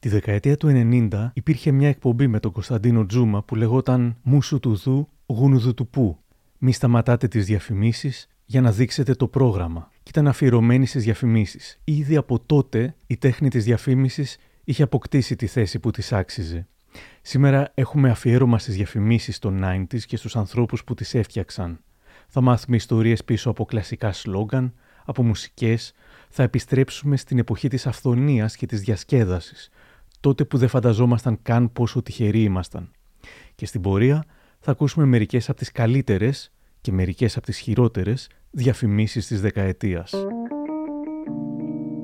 Τη δεκαετία του 90 υπήρχε μια εκπομπή με τον Κωνσταντίνο Τζούμα που λεγόταν Μουσου του Δου, Γούνουδου του Πού. Μη σταματάτε τις διαφημίσεις για να δείξετε το πρόγραμμα. Και ήταν αφιερωμένη στις διαφημίσεις. Ήδη από τότε η τέχνη της διαφήμισης είχε αποκτήσει τη θέση που της άξιζε. Σήμερα έχουμε αφιέρωμα στις διαφημίσεις των 90s και στους ανθρώπους που τις έφτιαξαν. Θα μάθουμε ιστορίες πίσω από κλασικά σλόγκαν, από μουσικές, θα επιστρέψουμε στην εποχή της αφθονίας και της διασκέδασης, τότε που δεν φανταζόμασταν καν πόσο τυχεροί ήμασταν. Και στην πορεία θα ακούσουμε μερικές από τις καλύτερες και μερικές από τις χειρότερες διαφημίσεις της δεκαετίας.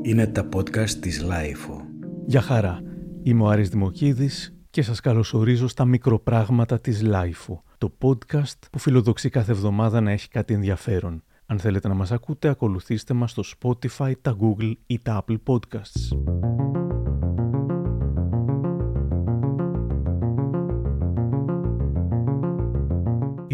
Είναι τα podcast της LiFO. Γεια χαρά, είμαι ο Άρης Δημοκίδης και σας καλωσορίζω στα μικροπράγματα της LiFO, το podcast που φιλοδοξεί κάθε εβδομάδα να έχει κάτι ενδιαφέρον. Αν θέλετε να μας ακούτε, ακολουθήστε μας στο Spotify, τα Google ή τα Apple Podcasts.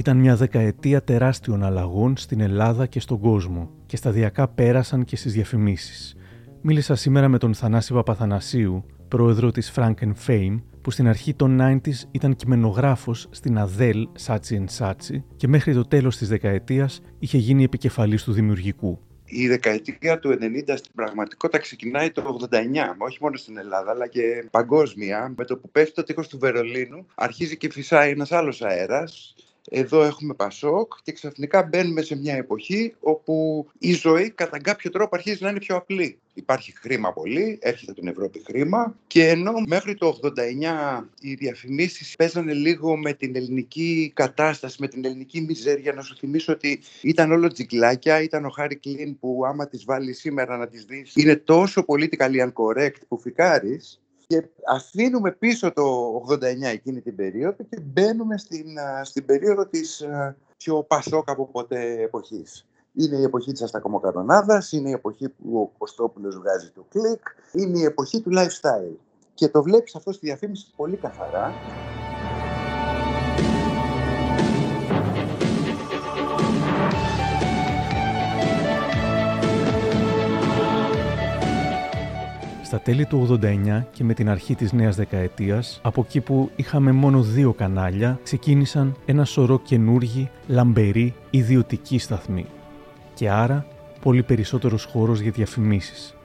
Ήταν μια δεκαετία τεράστιων αλλαγών στην Ελλάδα και στον κόσμο και σταδιακά πέρασαν και στις διαφημίσεις. Μίλησα σήμερα με τον Θανάση Παπαθανασίου, πρόεδρο της Franken Fame, που στην αρχή των 90s ήταν κειμενογράφος στην Adele Saatchi Saatchi και μέχρι το τέλος της δεκαετίας είχε γίνει επικεφαλής του δημιουργικού. Η δεκαετία του 90 στην πραγματικότητα ξεκινάει το 89, όχι μόνο στην Ελλάδα αλλά και παγκόσμια. Με το που πέφτει το τείχος του Βερολίνου αρχίζει και φυσάει ένας άλλος αέρας εδώ έχουμε Πασόκ και ξαφνικά μπαίνουμε σε μια εποχή όπου η ζωή κατά κάποιο τρόπο αρχίζει να είναι πιο απλή. Υπάρχει χρήμα πολύ, έρχεται την Ευρώπη χρήμα και ενώ μέχρι το 89 οι διαφημίσεις παίζανε λίγο με την ελληνική κατάσταση, με την ελληνική μιζέρια, να σου θυμίσω ότι ήταν όλο τζικλάκια, ήταν ο Χάρη Κλίν που άμα τις βάλεις σήμερα να τις δεις είναι τόσο politically incorrect που φυκάρεις και αφήνουμε πίσω το 89 εκείνη την περίοδο και μπαίνουμε στην, στην περίοδο της πιο πασόκ από ποτέ εποχής. Είναι η εποχή της αστακομοκαρονάδας, είναι η εποχή που ο Κωστόπουλος βγάζει το κλικ, είναι η εποχή του lifestyle. Και το βλέπεις αυτό στη διαφήμιση πολύ καθαρά. Στα τέλη του 89 και με την αρχή της νέας δεκαετίας, από εκεί που είχαμε μόνο δύο κανάλια, ξεκίνησαν ένα σωρό καινούργοι, λαμπεροί, ιδιωτικοί σταθμοί. Και άρα, πολύ περισσότερος χώρος για διαφημίσεις.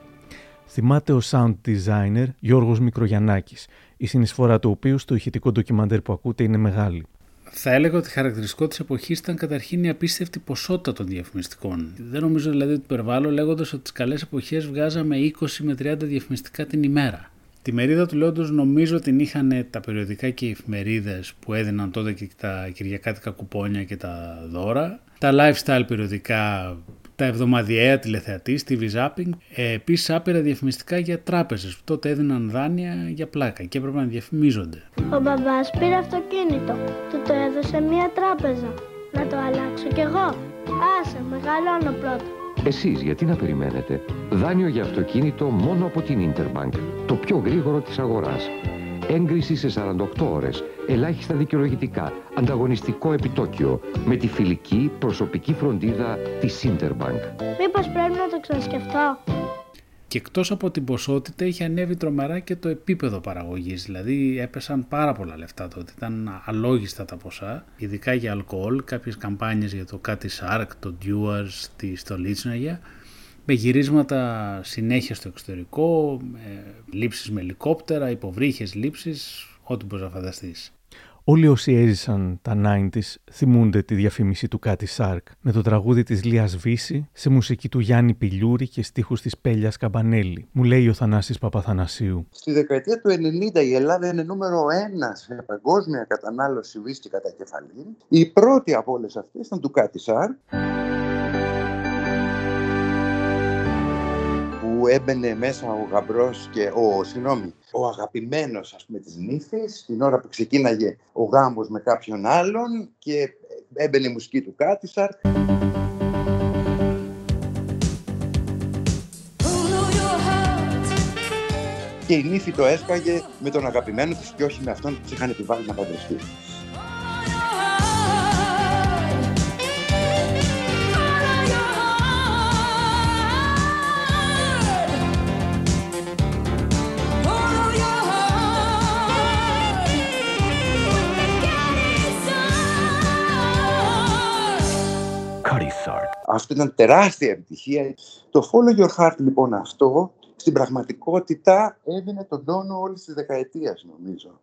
Θυμάται ο sound designer Γιώργος Μικρογιαννάκης, η συνεισφορά του οποίου στο ηχητικό ντοκιμαντέρ που ακούτε είναι μεγάλη. Θα έλεγα ότι χαρακτηριστικό της εποχής ήταν καταρχήν η απίστευτη ποσότητα των διαφημιστικών. Δεν νομίζω δηλαδή ότι υπερβάλλω λέγοντας ότι τις καλές εποχές βγάζαμε 20 με 30 διαφημιστικά την ημέρα. Τη μερίδα του λέοντο νομίζω την είχαν τα περιοδικά και οι εφημερίδες που έδιναν τότε και τα κυριακάτικα κουπόνια και τα δώρα. Τα lifestyle περιοδικά τα εβδομαδιαία τηλεθεατή, TV Zapping, ε, επίσης άπειρα διαφημιστικά για τράπεζες που τότε έδιναν δάνεια για πλάκα και έπρεπε να διαφημίζονται. Ο μπαμπάς πήρε αυτοκίνητο, του το έδωσε μία τράπεζα. Να το αλλάξω κι εγώ. Άσε, μεγαλώνω πρώτα. Εσείς γιατί να περιμένετε; Δάνειο για αυτοκίνητο μόνο από την Interbank. Το πιο γρήγορο της αγοράς. Έγκριση σε 48 ώρες. Ελάχιστα δικαιολογητικά. Ανταγωνιστικό επιτόκιο. Με τη φιλική προσωπική φροντίδα της Interbank. Μήπως πρέπει να το ξανασκεφτώ; Και εκτός από την ποσότητα είχε ανέβει τρομερά και το επίπεδο παραγωγής, δηλαδή έπεσαν πάρα πολλά λεφτά τότε, ήταν αλόγιστα τα ποσά, ειδικά για αλκοόλ, κάποιες καμπάνιες για το Κάτι Shark, το Dewars, τη Στολίτσναγια, με γυρίσματα συνέχεια στο εξωτερικό, με λήψεις με ελικόπτερα, υποβρύχες λήψεις, ό,τι μπορείς να φανταστείς. Όλοι όσοι έζησαν τα 90s θυμούνται τη διαφήμιση του Κάτι Σάρκ με το τραγούδι της Λίας Βύση σε μουσική του Γιάννη Πιλιούρη και στίχους της Πέλιας Καμπανέλη. Μου λέει ο Θανάσης Παπαθανασίου. Στη δεκαετία του 90 η Ελλάδα είναι νούμερο ένα σε παγκόσμια κατανάλωση βίσκη κατά κεφαλή. Η πρώτη από όλες αυτές ήταν του Κάτι Σάρκ. Που έμπαινε μέσα ο γαμπρός και ο, συγγνώμη, ο αγαπημένος ας πούμε της νύφης την ώρα που ξεκίναγε ο γάμος με κάποιον άλλον και έμπαινε η μουσική του Κάτισαρ. Και η νύφη το έσκαγε με τον αγαπημένο της και όχι με αυτόν που της είχαν επιβάλει να παντρευτεί. Αυτό ήταν τεράστια επιτυχία. Το Follow Your Heart λοιπόν αυτό στην πραγματικότητα έδινε τον τόνο όλης της δεκαετίας, νομίζω.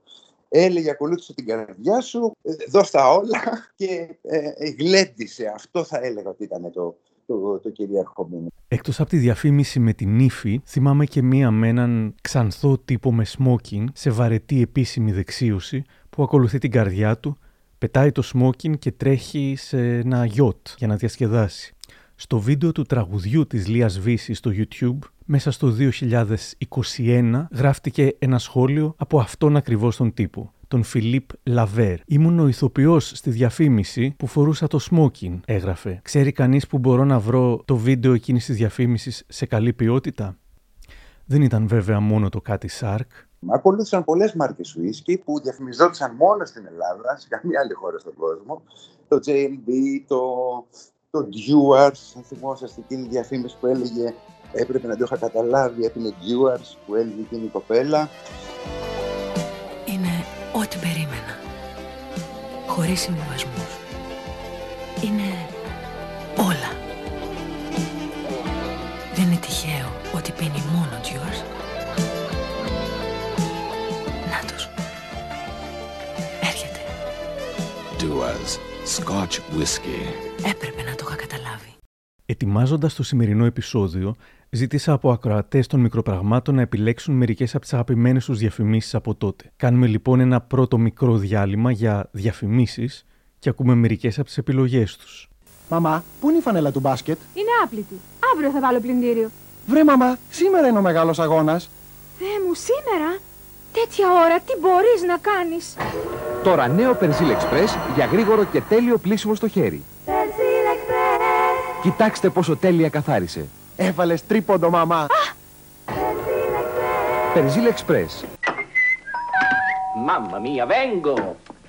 Έλεγε ακολούθησε την καρδιά σου, ε, δώσ' τα όλα και ε, γλέντισε. Αυτό θα έλεγα ότι ήταν το, το, το κυρίαρχο μήνυμα. Εκτός από τη διαφήμιση με την ύφη, θυμάμαι και μία με έναν ξανθό τύπο με smoking σε βαρετή επίσημη δεξίωση που ακολουθεί την καρδιά του, πετάει το smoking και τρέχει σε ένα γιότ για να διασκεδάσει. Στο βίντεο του τραγουδιού της Λίας Βύσης στο YouTube, μέσα στο 2021 γράφτηκε ένα σχόλιο από αυτόν ακριβώς τον τύπο τον Φιλίπ Λαβέρ. Ήμουν ο ηθοποιός στη διαφήμιση που φορούσα το smoking, έγραφε. Ξέρει κανείς που μπορώ να βρω το βίντεο εκείνης της διαφήμισης σε καλή ποιότητα; Δεν ήταν βέβαια μόνο το κάτι Σάρκ. Ακολούθησαν πολλές μάρκες ουίσκι που διαφημιζόντουσαν μόνο στην Ελλάδα, σε καμία άλλη χώρα στον κόσμο. Το JLB, το, το Dewars, αν θυμόσαστε εκείνη η διαφήμιση που έλεγε έπρεπε να το είχα καταλάβει, έπινε Dewars που έλεγε εκείνη η κοπέλα. Είναι ό,τι περίμενα. Χωρίς συμβιβασμούς. Είναι Duas Scotch Whisky. Έπρεπε να το είχα καταλάβει. Ετοιμάζοντας το σημερινό επεισόδιο, ζήτησα από ακροατές των μικροπραγμάτων να επιλέξουν μερικές από τις αγαπημένες τους διαφημίσεις από τότε. Κάνουμε λοιπόν ένα πρώτο μικρό διάλειμμα για διαφημίσεις και ακούμε μερικές από τις επιλογές τους. Μαμά, πού είναι η φανέλα του μπάσκετ; Είναι άπλητη. Αύριο θα βάλω πλυντήριο. Βρε μαμά, σήμερα είναι ο μεγάλος αγώνας. Θεέ μου, σήμερα; Τέτοια ώρα τι μπορείς να κάνεις; Τώρα νέο Persil Express για γρήγορο και τέλειο πλήσιμο στο χέρι. Κοιτάξτε πόσο τέλεια καθάρισε. Έβαλες τρίποντο μαμά. Persil Express. Mamma mia, vengo!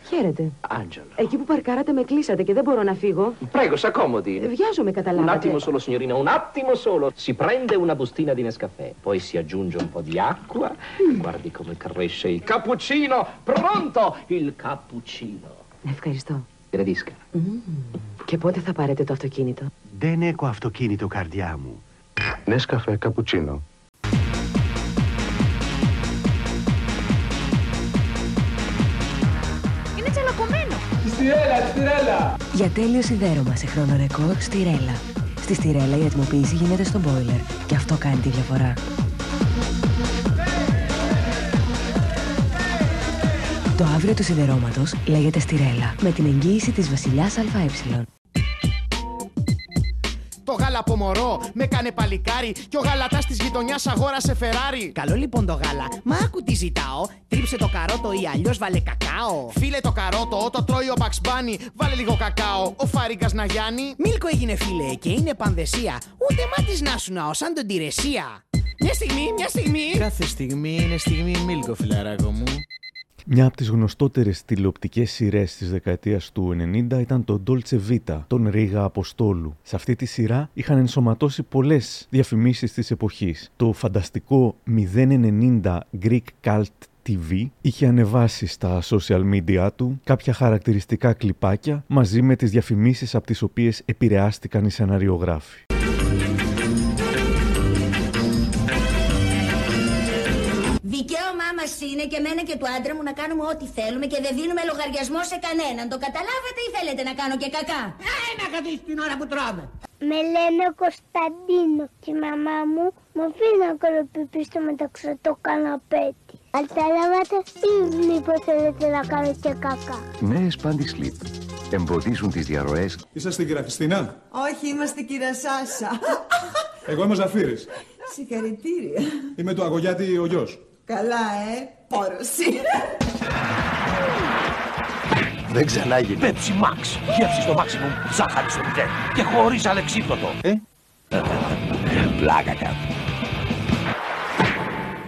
Χαίρετε. Άντζελο. Εκεί που παρκάρατε με κλείσατε και δεν μπορώ να φύγω. Πρέγω, σα κόμμωτι. Βιάζομαι, καταλάβατε. Un attimo solo, signorina, un attimo solo. Si prende una bustina di Nescafè, poi si aggiunge un po' di acqua. Mm. Guardi come cresce il cappuccino. Pronto, il cappuccino. Τσαλακωμένο. Για τέλειο σιδέρωμα σε χρόνο ρεκόρ στη Ρέλα. Στη Στιρέλα η ατμοποίηση γίνεται στο boiler και αυτό κάνει τη διαφορά. Το αύριο του σιδερώματος λέγεται Στιρέλα με την εγγύηση της βασιλιάς ΑΕ. Το γάλα από μωρό με κάνε παλικάρι και ο γαλατάς της γειτονιάς αγόρασε Φεράρι. Καλό λοιπόν το γάλα. Μα άκου τι ζητάω. Τρίψε το καρότο ή αλλιώς βάλε κακάο. Φίλε το καρότο, το τρώει ο Bugs Bunny, βάλε λίγο κακάο. Ο Φάριγκας να γιάνει. Μίλκο έγινε φίλε και είναι πανδεσία. Ούτε μάτις να σου ναό σαν τον Τηρεσία. Μια στιγμή, μια στιγμή. Κάθε στιγμή είναι στιγμή μίλκο, φιλαράκο μου. Μια από τις γνωστότερες τηλεοπτικές σειρές της δεκαετίας του 90 ήταν το Dolce Vita, τον Ρίγα Αποστόλου. Σε αυτή τη σειρά είχαν ενσωματώσει πολλές διαφημίσεις της εποχής. Το φανταστικό 090 Greek Cult TV είχε ανεβάσει στα social media του κάποια χαρακτηριστικά κλιπάκια μαζί με τις διαφημίσεις από τις οποίες επηρεάστηκαν οι σεναριογράφοι. Μας είναι και εμένα και του άντρα μου να κάνουμε ό,τι θέλουμε και δεν δίνουμε λογαριασμό σε κανέναν. Το καταλάβατε ή θέλετε να κάνω και κακά; Ε, να καθίσει την ώρα που τρώμε. Με λένε Κωνσταντίνο και η μαμά μου μου αφήνει να κοροπιπεί στο μεταξύ το καναπέτι. Καταλάβατε ή μήπως θέλετε να κάνω και κακά. Νέες Panty Slip. Εμποδίζουν τις διαρροές Είσαστε η κυρία Χριστίνα; Όχι, είμαστε κυρία Σάσα. Εγώ είμαι ο Ζαφύρης. Συγχαρητήρια. Είμαι του Αγωγιάτη ο γιος. Καλά, ε. Πόρωση. Δεν ξανά γίνει. Πέψη Μαξ. Γεύση στο maximum. Ζάχαρη στο μηδέν. Και χωρίς αλεξίπτωτο. Ε; Πλάκα κάνω.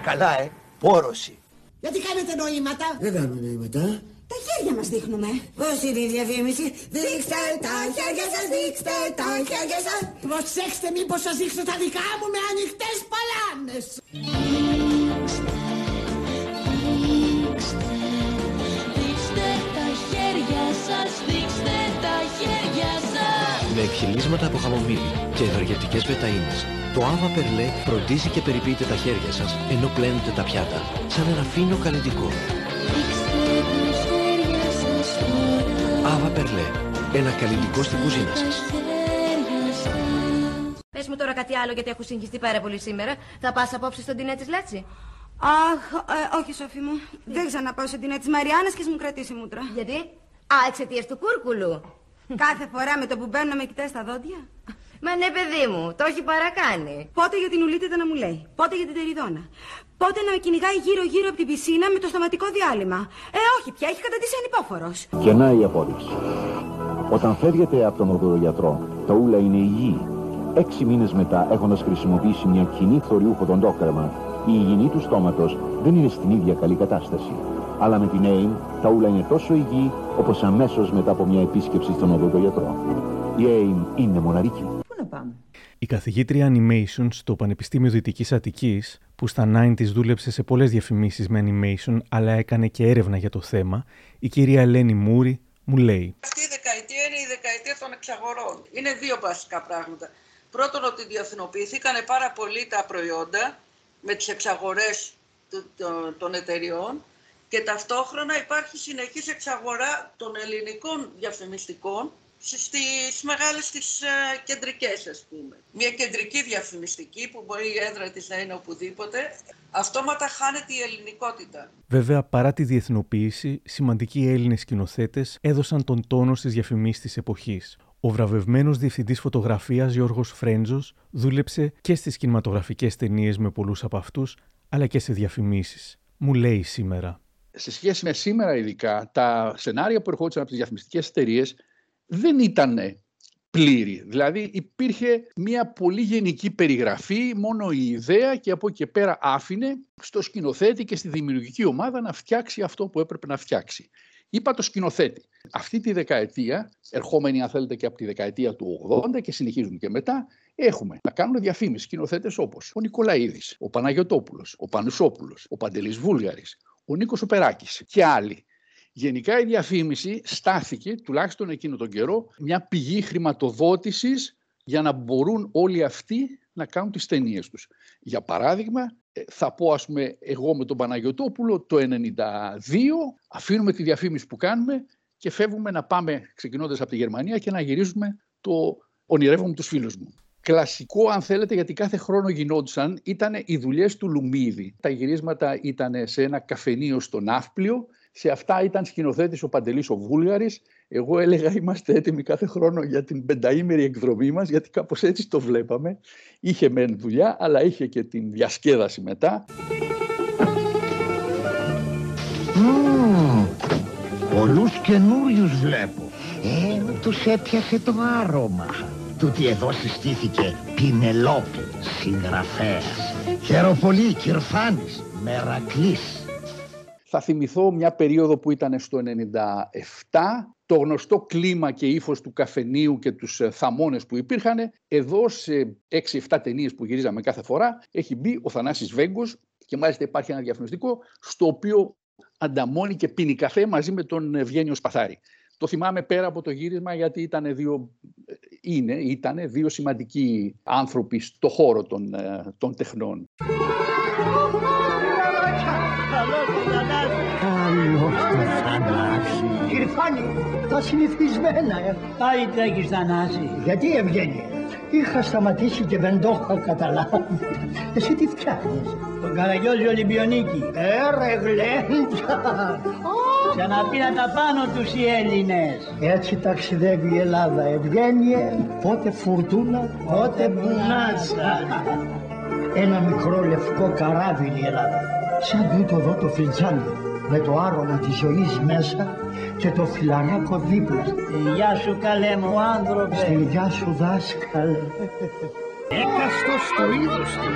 Καλά, ε. Πόρωση. Γιατί κάνετε νοήματα; Δεν κάνουμε νοήματα. Τα χέρια μας δείχνουμε. Πώς είναι η διαφήμιση; Δείξτε τα χέρια σας, δείξτε τα χέρια σας. Προσέξτε μήπως σας δείξω τα δικά μου με ανοιχτές παλάμες. Εκχυλίσματα από χαμομήλι και ευεργετικές βεταΐνες. Το Ava Perlé φροντίζει και περιποιείται τα χέρια σας ενώ πλένετε τα πιάτα, σαν ένα φίνο καλλιτικό. Ava Perlé, ένα καλλιτικό στην κουζίνα σας. Πες μου τώρα κάτι άλλο γιατί έχω συγχυστεί πάρα πολύ σήμερα. Θα πας απόψε στον τινέ της Λάτσι; Αχ, ε, όχι Σόφη μου. Δεν ξαναπάω στον τινέ της Μαριάννας και μου κρατήσει μούτρα. Γιατί; Α, εξαιτίας του κούρκουλου. Κάθε φορά με το που μπαίνω να με κοιτάει στα δόντια. Μα ναι, παιδί μου, το έχει παρακάνει. Πότε για την ουλίτιδα να μου λέει, πότε για την τεριδόνα. Πότε να με κυνηγάει γύρω-γύρω από την πισίνα με το σταματικό διάλειμμα. Ε, όχι πια, έχει καταντήσει ανυπόφορος. Και να η απόδειξη. Όταν φεύγετε από τον οδωρογιατρό, το ούλα είναι υγιή. Έξι μήνες μετά, έχοντας χρησιμοποιήσει μια κοινή θωριούχο δοντόκρεμα, η υγιεινή του στόματος δεν είναι στην ίδια καλή κατάσταση. Αλλά με την AIM, τα ούλα είναι τόσο υγιή, όπως αμέσως μετά από μια επίσκεψη στον οδοντογιατρό. Η AIM είναι μοναδική. Πού να πάμε; Η καθηγήτρια Animation στο Πανεπιστήμιο Δυτικής Αττικής, που στα 90s δούλεψε σε πολλές διαφημίσεις με animation, αλλά έκανε και έρευνα για το θέμα, η κυρία Ελένη Μούρη, μου λέει Αυτή η δεκαετία είναι η δεκαετία των εξαγορών. Είναι δύο βασικά πράγματα. Πρώτον ότι διεθνοποιηθήκαν πάρα πολύ τα προϊόντα με τις εξαγορές των εταιριών και ταυτόχρονα υπάρχει συνεχής εξαγορά των ελληνικών διαφημιστικών στις μεγάλες τις ε, κεντρικές ας πούμε. Μια κεντρική διαφημιστική που μπορεί η έδρα της να είναι οπουδήποτε, αυτόματα χάνεται η ελληνικότητα. Βέβαια, παρά τη διεθνοποίηση, σημαντικοί Έλληνες σκηνοθέτες έδωσαν τον τόνο στις διαφημίσεις της εποχής. Ο βραβευμένος διευθυντής φωτογραφίας Γιώργος Φρέντζος δούλεψε και στις κινηματογραφικές ταινίες με πολλούς από αυτούς, αλλά και σε διαφημίσεις. Μου λέει σήμερα. Σε σχέση με σήμερα, ειδικά, τα σενάρια που ερχόντουσαν από τις διαφημιστικές εταιρείες δεν ήταν πλήρη. Δηλαδή υπήρχε μια πολύ γενική περιγραφή, μόνο η ιδέα και από εκεί και πέρα άφηνε στο σκηνοθέτη και στη δημιουργική ομάδα να φτιάξει αυτό που έπρεπε να φτιάξει. Είπα το σκηνοθέτη. Αυτή τη δεκαετία, ερχόμενοι αν θέλετε και από τη δεκαετία του 80 και συνεχίζουμε και μετά, έχουμε να κάνουν διαφήμιση σκηνοθέτες όπως ο Νικολαίδης, ο Παναγιοτόπουλος, ο Πανουσόπουλος, ο Παντελής Βούλγαρης, ο Νίκος Οπεράκη και άλλοι. Γενικά η διαφήμιση στάθηκε, τουλάχιστον εκείνο τον καιρό, μια πηγή χρηματοδότησης για να μπορούν όλοι αυτοί να κάνουν τις ταινίες τους. Για παράδειγμα, ε, θα πω ας πούμε εγώ με τον Παναγιωτόπουλο το 92 αφήνουμε τη διαφήμιση που κάνουμε και φεύγουμε να πάμε ξεκινώντας από τη Γερμανία και να γυρίζουμε το ονειρεύομαι τους φίλους μου. Κλασικό, αν θέλετε, γιατί κάθε χρόνο γινόντουσαν, ήταν οι δουλειές του Λουμίδη. Τα γυρίσματα ήταν σε ένα καφενείο στο Ναύπλιο σε αυτά ήταν σκηνοθέτης ο Παντελής ο Βούλγαρης. Εγώ έλεγα είμαστε έτοιμοι κάθε χρόνο για την πενταήμερη εκδρομή μας, γιατί κάπως έτσι το βλέπαμε. Είχε μεν δουλειά, αλλά είχε και την διασκέδαση μετά. Mm, πολλούς καινούριους βλέπω. Ε, τους έπιασε το άρωμα. Τούτη εδώ συστήθηκε Πινελόπη, συγγραφέας. Χεροπολί, Κυρφάνης, Μερακλής. Θα θυμηθώ μια περίοδο που ήταν στο 97, το γνωστό κλίμα και ύφος του καφενείου και τους ε, θαμώνες που υπήρχαν. Εδώ σε 6-7 ταινίες που γυρίζαμε κάθε φορά έχει μπει ο Θανάσης Βέγκος και μάλιστα υπάρχει ένα διαφημιστικό στο οποίο ανταμώνει και πίνει καφέ μαζί με τον Ευγένιο Σπαθάρη. Το θυμάμαι πέρα από το γύρισμα γιατί ήταν δύο, ε, είναι, ήτανε δύο σημαντικοί άνθρωποι στο χώρο των, ε, των τεχνών. Κύριε Φάνη, τα συνηθισμένα. Ε. Τα τρέχεις Θανάση. Γιατί Ευγένεια; Είχα σταματήσει και δεν το είχα καταλάβει. Εσύ τι φτιάχνεις; Τον Καραγιώζη Ολυμπιονίκη. Έρε γλέντια. Ξαναπεί να τα πάνω τους οι Έλληνες. Έτσι ταξιδεύει η Ελλάδα. Ευγένεια, πότε φουρτούνα, πότε μπουνάτσα. Ένα μικρό λευκό καράβι είναι η Ελλάδα. Σαν τούτο εδώ το φλιτζάνι με το άρωμα της ζωής μέσα και το φιλαράκο δίπλα. Γεια σου καλέ μου άνθρωπε. Στη γεια σου δάσκαλε. Έκαστος το είδος του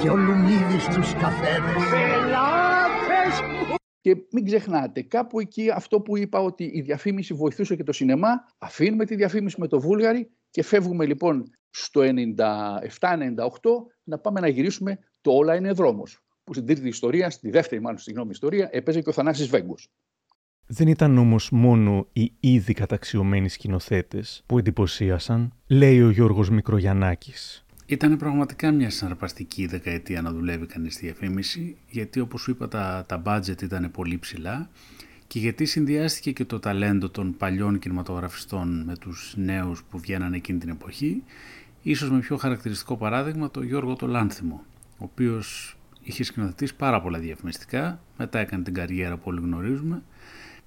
και ο Λουμίδης τους καφέδες. Πελάτες Και μην ξεχνάτε, κάπου εκεί αυτό που είπα ότι η διαφήμιση βοηθούσε και το σινεμά, αφήνουμε τη διαφήμιση με το Βούλγαρη και φεύγουμε λοιπόν στο 97-98 να πάμε να γυρίσουμε το «Όλα είναι δρόμος» που στην τρίτη ιστορία, στη δεύτερη μάλλον συγγνώμη ιστορία, έπαιζε και ο Θανάσης Βέγκος. Δεν ήταν όμως μόνο οι ήδη καταξιωμένοι σκηνοθέτες που εντυπωσίασαν, λέει ο Γιώργος Μικρογιαννάκης. Ήταν πραγματικά μια συναρπαστική δεκαετία να δουλεύει κανείς στη διαφήμιση, γιατί όπως σου είπα τα, τα budget ήταν πολύ ψηλά και γιατί συνδυάστηκε και το ταλέντο των παλιών κινηματογραφιστών με τους νέους που βγαίναν εκείνη την εποχή, ίσως με πιο χαρακτηριστικό παράδειγμα το Γιώργο το Λάνθιμο, ο οποίος είχε σκηνοθετήσει πάρα πολλά διαφημιστικά, μετά έκανε την καριέρα που όλοι γνωρίζουμε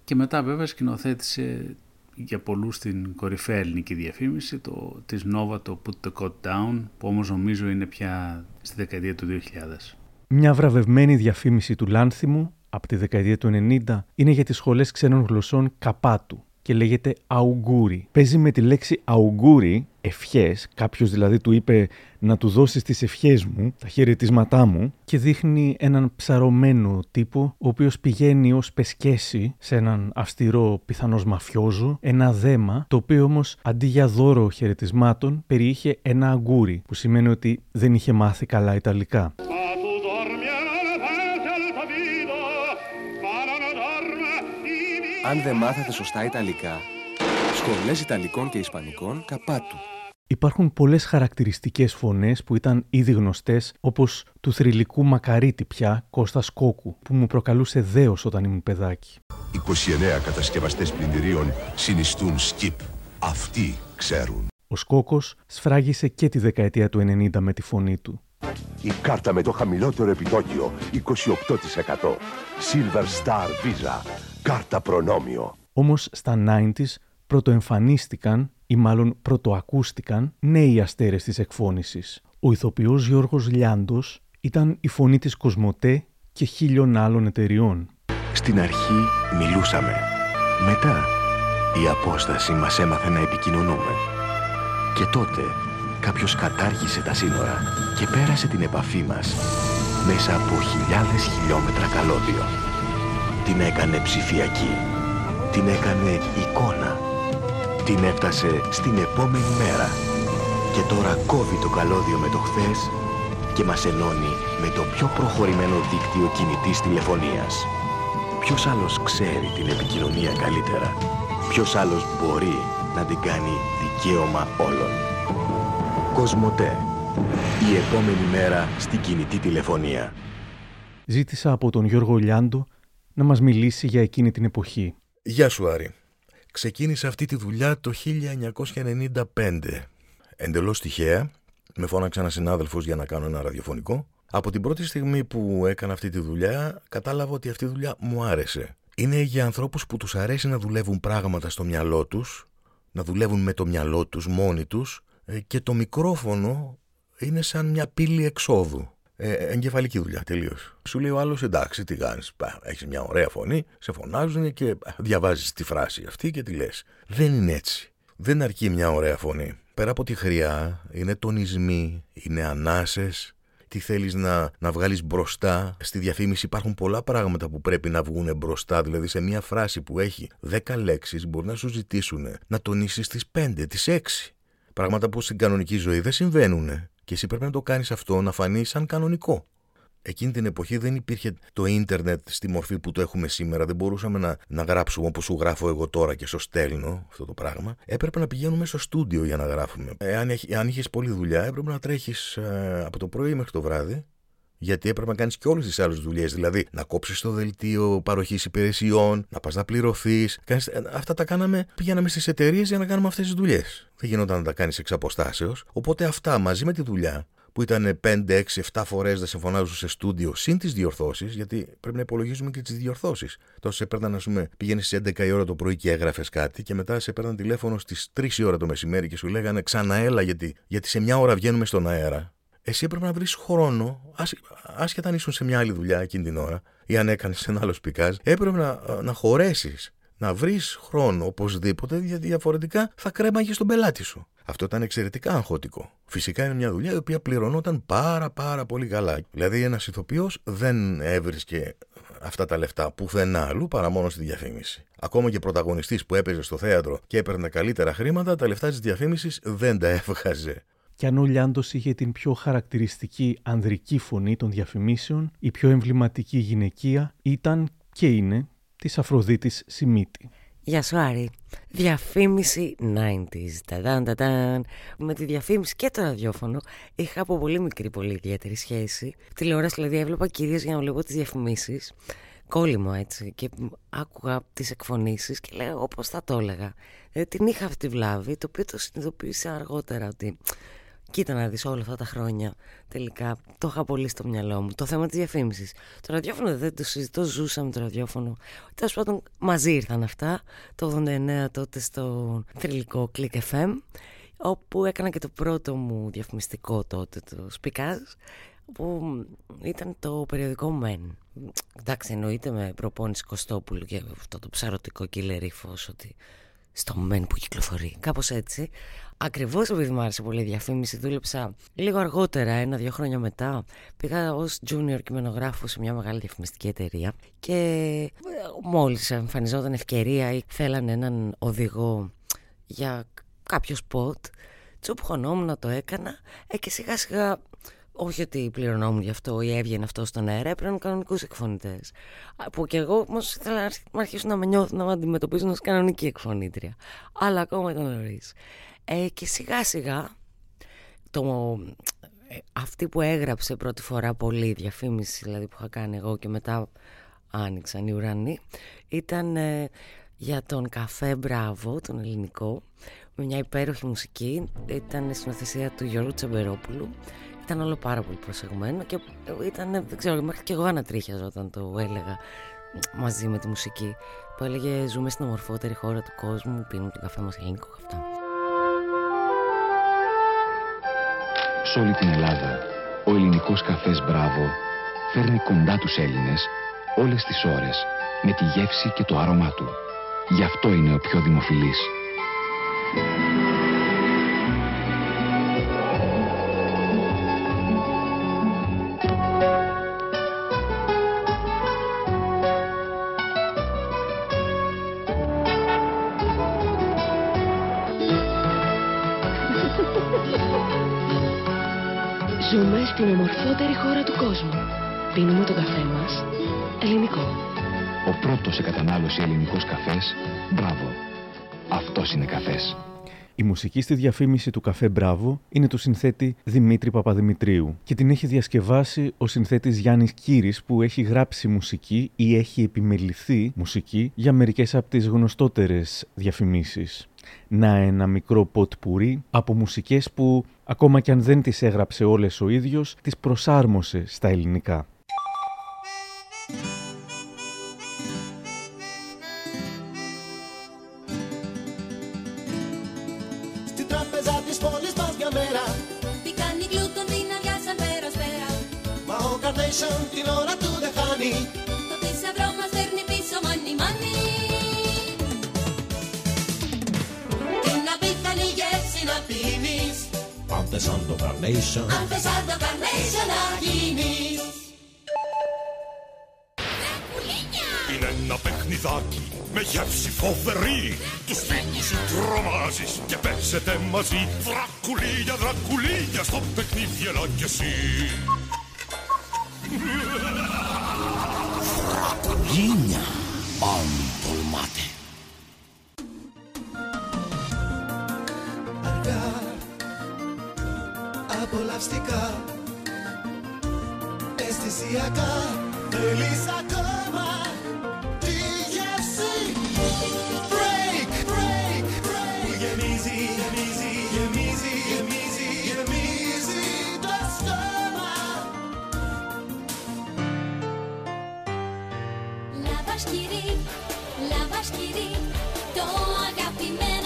και μετά βέβαια σκηνοθέτησε για πολλούς την κορυφαία ελληνική διαφήμιση το, της Nova το Put the Code Down που όμως νομίζω είναι πια στη δεκαετία του 2000. Μια βραβευμένη διαφήμιση του Λάνθιμου από τη δεκαετία του 90 είναι για τις σχολές ξένων γλωσσών Καπάτου και λέγεται Αουγκούρι. Παίζει με τη λέξη Αουγκούρι, ευχές, κάποιος δηλαδή του είπε να του δώσεις τις ευχές μου, τα χαιρετίσματά μου, και δείχνει έναν ψαρωμένο τύπο, ο οποίος πηγαίνει ως πεσκέση σε έναν αυστηρό πιθανώς μαφιόζο, ένα δέμα, το οποίο όμως αντί για δώρο χαιρετισμάτων περιείχε ένα αγκούρι, που σημαίνει ότι δεν είχε μάθει καλά Ιταλικά. Αν δεν μάθατε σωστά Ιταλικά, σχολές Ιταλικών και Ισπανικών καπάτου. Υπάρχουν πολλές χαρακτηριστικές φωνές που ήταν ήδη γνωστές, όπως του θρηλυκού μακαρίτη πια Κώστας Κόκου, που μου προκαλούσε δέος όταν ήμουν παιδάκι. 29 κατασκευαστές πλυντηρίων συνιστούν σκυπ. Αυτοί ξέρουν. Ο Σκόκος σφράγισε και τη δεκαετία του 90 με τη φωνή του. Η κάρτα με το χαμηλότερο επιτόκιο, 28%. Silver Star Visa. Κάρτα προνόμιο. Όμως στα 90s πρωτοεμφανίστηκαν ή μάλλον πρωτοακούστηκαν νέοι αστέρες της εκφώνησης. Ο ηθοποιός Γιώργος Λιάντος ήταν η φωνή της Κοσμοτέ και χίλιων άλλων εταιριών. Στην αρχή μιλούσαμε. Μετά η απόσταση μας έμαθε να επικοινωνούμε. Και τότε κάποιος κατάργησε τα σύνορα και πέρασε την επαφή μας μέσα από χιλιάδες χιλιόμετρα καλώδιο. Την έκανε ψηφιακή. Την έκανε εικόνα. Την έφτασε στην επόμενη μέρα. Και τώρα κόβει το καλώδιο με το χθες και μας ενώνει με το πιο προχωρημένο δίκτυο κινητής τηλεφωνίας. Ποιος άλλος ξέρει την επικοινωνία καλύτερα; Ποιος άλλος μπορεί να την κάνει δικαίωμα όλων; Κοσμοτέ. Η επόμενη μέρα στην κινητή τηλεφωνία. Ζήτησα από τον Γιώργο Λιάντο να μας μιλήσει για εκείνη την εποχή. Γεια σου Άρη. Ξεκίνησα αυτή τη δουλειά το 1995. Εντελώς τυχαία, με φώναξε ένας συνάδελφος για να κάνω ένα ραδιοφωνικό. Από την πρώτη στιγμή που έκανα αυτή τη δουλειά, κατάλαβα ότι αυτή η δουλειά μου άρεσε. Είναι για ανθρώπους που τους αρέσει να δουλεύουν πράγματα στο μυαλό τους, να δουλεύουν με το μυαλό τους μόνοι τους ε, και το μικρόφωνο είναι σαν μια πύλη εξόδου. Ε, εγκεφαλική δουλειά, τελείως. Σου λέει ο άλλος, εντάξει, τι κάνεις. Έχεις μια ωραία φωνή, σε φωνάζουν και διαβάζεις τη φράση αυτή και τη λες. Δεν είναι έτσι. Δεν αρκεί μια ωραία φωνή. Πέρα από τη χρειά, είναι τονισμοί, είναι ανάσες. Τι θέλεις να, να βγάλεις μπροστά; Στη διαφήμιση υπάρχουν πολλά πράγματα που πρέπει να βγουν μπροστά. Δηλαδή σε μια φράση που έχει 10 λέξεις μπορεί να σου ζητήσουν να τονίσεις τις 5, τις 6. Πράγματα που στην κανονική ζωή δεν συμβαίνουν. Και εσύ πρέπει να το κάνεις αυτό να φανεί σαν κανονικό. Εκείνη την εποχή δεν υπήρχε το ίντερνετ στη μορφή που το έχουμε σήμερα. Δεν μπορούσαμε να, να γράψουμε όπως σου γράφω εγώ τώρα και σου στέλνω αυτό το πράγμα. Έπρεπε να πηγαίνουμε στο στούντιο για να γράφουμε. Εάν, αν είχες πολλή δουλειά, έπρεπε να τρέχεις ε, από το πρωί μέχρι το βράδυ γιατί έπρεπε να κάνεις και όλες τις άλλες δουλειές. Δηλαδή να κόψεις το δελτίο παροχής υπηρεσιών, να πας να πληρωθείς. Ε, αυτά τα κάναμε, πηγαίναμε στις εταιρείες για να κάνουμε αυτές τις δουλειές. Δεν γινόταν να τα κάνεις εξ αποστάσεως. Οπότε αυτά μαζί με τη δουλειά που ήταν 5, 6, 7 φορές να σε φωνάζουν σε στούντιο συν τις διορθώσεις, γιατί πρέπει να υπολογίζουμε και τις διορθώσεις. Τόσο σε παίρναν, ας πούμε, πήγαινε στι 11 η ώρα το πρωί και έγραφες κάτι, και μετά σε παίρναν τηλέφωνο στις 3 η ώρα το μεσημέρι και σου λέγανε ξαναέλα γιατί, γιατί σε μια ώρα βγαίνουμε στον αέρα εσύ έπρεπε να βρεις χρόνο, άσχετα αν ήσουν σε μια άλλη δουλειά εκείνη την ώρα ή αν έκανες ένα άλλο σπικάζ, έπρεπε να, να χωρέσεις, να βρεις χρόνο οπωσδήποτε, γιατί διαφορετικά θα κρέμαγες τον πελάτη σου. Αυτό ήταν εξαιρετικά αγχωτικό. Φυσικά είναι μια δουλειά η οποία πληρωνόταν πάρα πάρα πολύ καλά. Δηλαδή ένας ηθοποιός δεν έβρισκε αυτά τα λεφτά πουθενά αλλού παρά μόνο στη διαφήμιση. Ακόμα και πρωταγωνιστής που έπαιζε στο θέατρο και έπαιρνε καλύτερα χρήματα, τα λεφτά της διαφήμισης δεν τα έβγαζε. Και αν ο Λιάντος είχε την πιο χαρακτηριστική ανδρική φωνή των διαφημίσεων, η πιο εμβληματική γυναικεία ήταν και είναι της Αφροδίτης Σιμίτη. Γεια σου Άρη. Διαφήμιση 90s. Ταδάν, ταδάν. Με τη διαφήμιση και το ραδιόφωνο είχα από πολύ μικρή πολύ ιδιαίτερη σχέση. Τηλεόραση δηλαδή έβλεπα κυρίως για να βλέπω τις διαφημίσεις. Κόλλημα έτσι και άκουγα τις εκφωνήσεις και λέω όπως θα το έλεγα. Ε, την είχα αυτή τη βλάβη το οποίο το συνειδητοποίησα αργότερα ότι Κοίτα να δεις όλα αυτά τα χρόνια τελικά το είχα πολύ στο μυαλό μου. Το θέμα της διαφήμισης. Το ραδιόφωνο δεν το συζητώ, ζούσα με το ραδιόφωνο. Τέλος πάντων μαζί ήρθαν αυτά το 89 τότε στο θρηλυκό Click FM όπου έκανα και το πρώτο μου διαφημιστικό τότε το Σπικάζ που ήταν το περιοδικό Men. Εντάξει εννοείται με προπόνηση Κωστόπουλου και αυτό το ψαρωτικό κυλερίφος ότι στο Men που κυκλοφορεί. Κάπως έτσι. Ακριβώς επειδή μου άρεσε πολύ η διαφήμιση, δούλεψα λίγο αργότερα, ένα-δύο χρόνια μετά. Πήγα ως junior κειμενογράφος σε μια μεγάλη διαφημιστική εταιρεία και ε, μόλις εμφανιζόταν ευκαιρία ή θέλανε έναν οδηγό για κάποιο σποτ, τσουπχωνόμουν να το έκανα ε, και σιγά σιγά όχι ότι πληρωνόμουν γι' αυτό ή έβγαινε αυτό στον αέρα, έπαιρναν κανονικού εκφωνητές. Που και εγώ όμως ήθελα να αρχίσουν να με νιώθουν να με αντιμετωπίζουν ως κανονική εκφωνήτρια. Αλλά ακόμα ήταν νωρίς. Ε, και σιγά σιγά το, ε, αυτή που έγραψε πρώτη φορά πολύ διαφήμιση δηλαδή που είχα κάνει εγώ και μετά άνοιξαν οι ουρανοί ήταν ε, για τον καφέ Μπράβο, τον ελληνικό με μια υπέροχη μουσική ήταν στην οθεσία του Γιώργου Τσεμπερόπουλου ήταν όλο πάρα πολύ προσεγμένο και ήταν, δεν ξέρω, μέχρι και εγώ ανατρίχιαζα όταν το έλεγα μαζί με τη μουσική που έλεγε ζούμε στην ομορφότερη χώρα του κόσμου, πίνουμε τον καφέ μας ελληνικό αυτά. Σε όλη την Ελλάδα, ο ελληνικός καφές Μπράβο φέρνει κοντά τους Έλληνες όλες τις ώρες με τη γεύση και το άρωμά του. Γι' αυτό είναι ο πιο δημοφιλής. Στην ομορφότερη χώρα του κόσμου. Πίνουμε τον καφέ μας ελληνικό. Ο πρώτος σε κατανάλωση ελληνικός καφές, μπράβο. Αυτός είναι καφές. Η μουσική στη διαφήμιση του καφέ Μπράβο είναι του συνθέτη Δημήτρη Παπαδημητρίου και την έχει διασκευάσει ο συνθέτης Γιάννης Κύρης που έχει γράψει μουσική ή έχει επιμεληθεί μουσική για μερικές από τις γνωστότερες διαφημίσεις να ένα μικρό ποτ πουρί από μουσικές που ακόμα και αν δεν τις έγραψε όλες ο ίδιος, τις προσάρμοσε στα ελληνικά. Αν θες σαν το Carnation Αν θες σαν το Carnation να γίνεις Είναι ένα παιχνιδάκι με γεύση φοβερή. Τους φίλους σου τρομάζεις και παίξετε μαζί. Δρακουλία, δρακουλία, στο παιχνίδι έλα κι εσύ. Δρακουλίνια, Απολαυστικά Αισθησιακά. Θέλεις ακόμα. Τη γεύση. Break, break, break. Γεμίζει, γεμίζει, γεμίζει, γεμίζει, γεμίζει το στόμα. Λαβασκυρί, λαβασκυρί Το αγαπημένο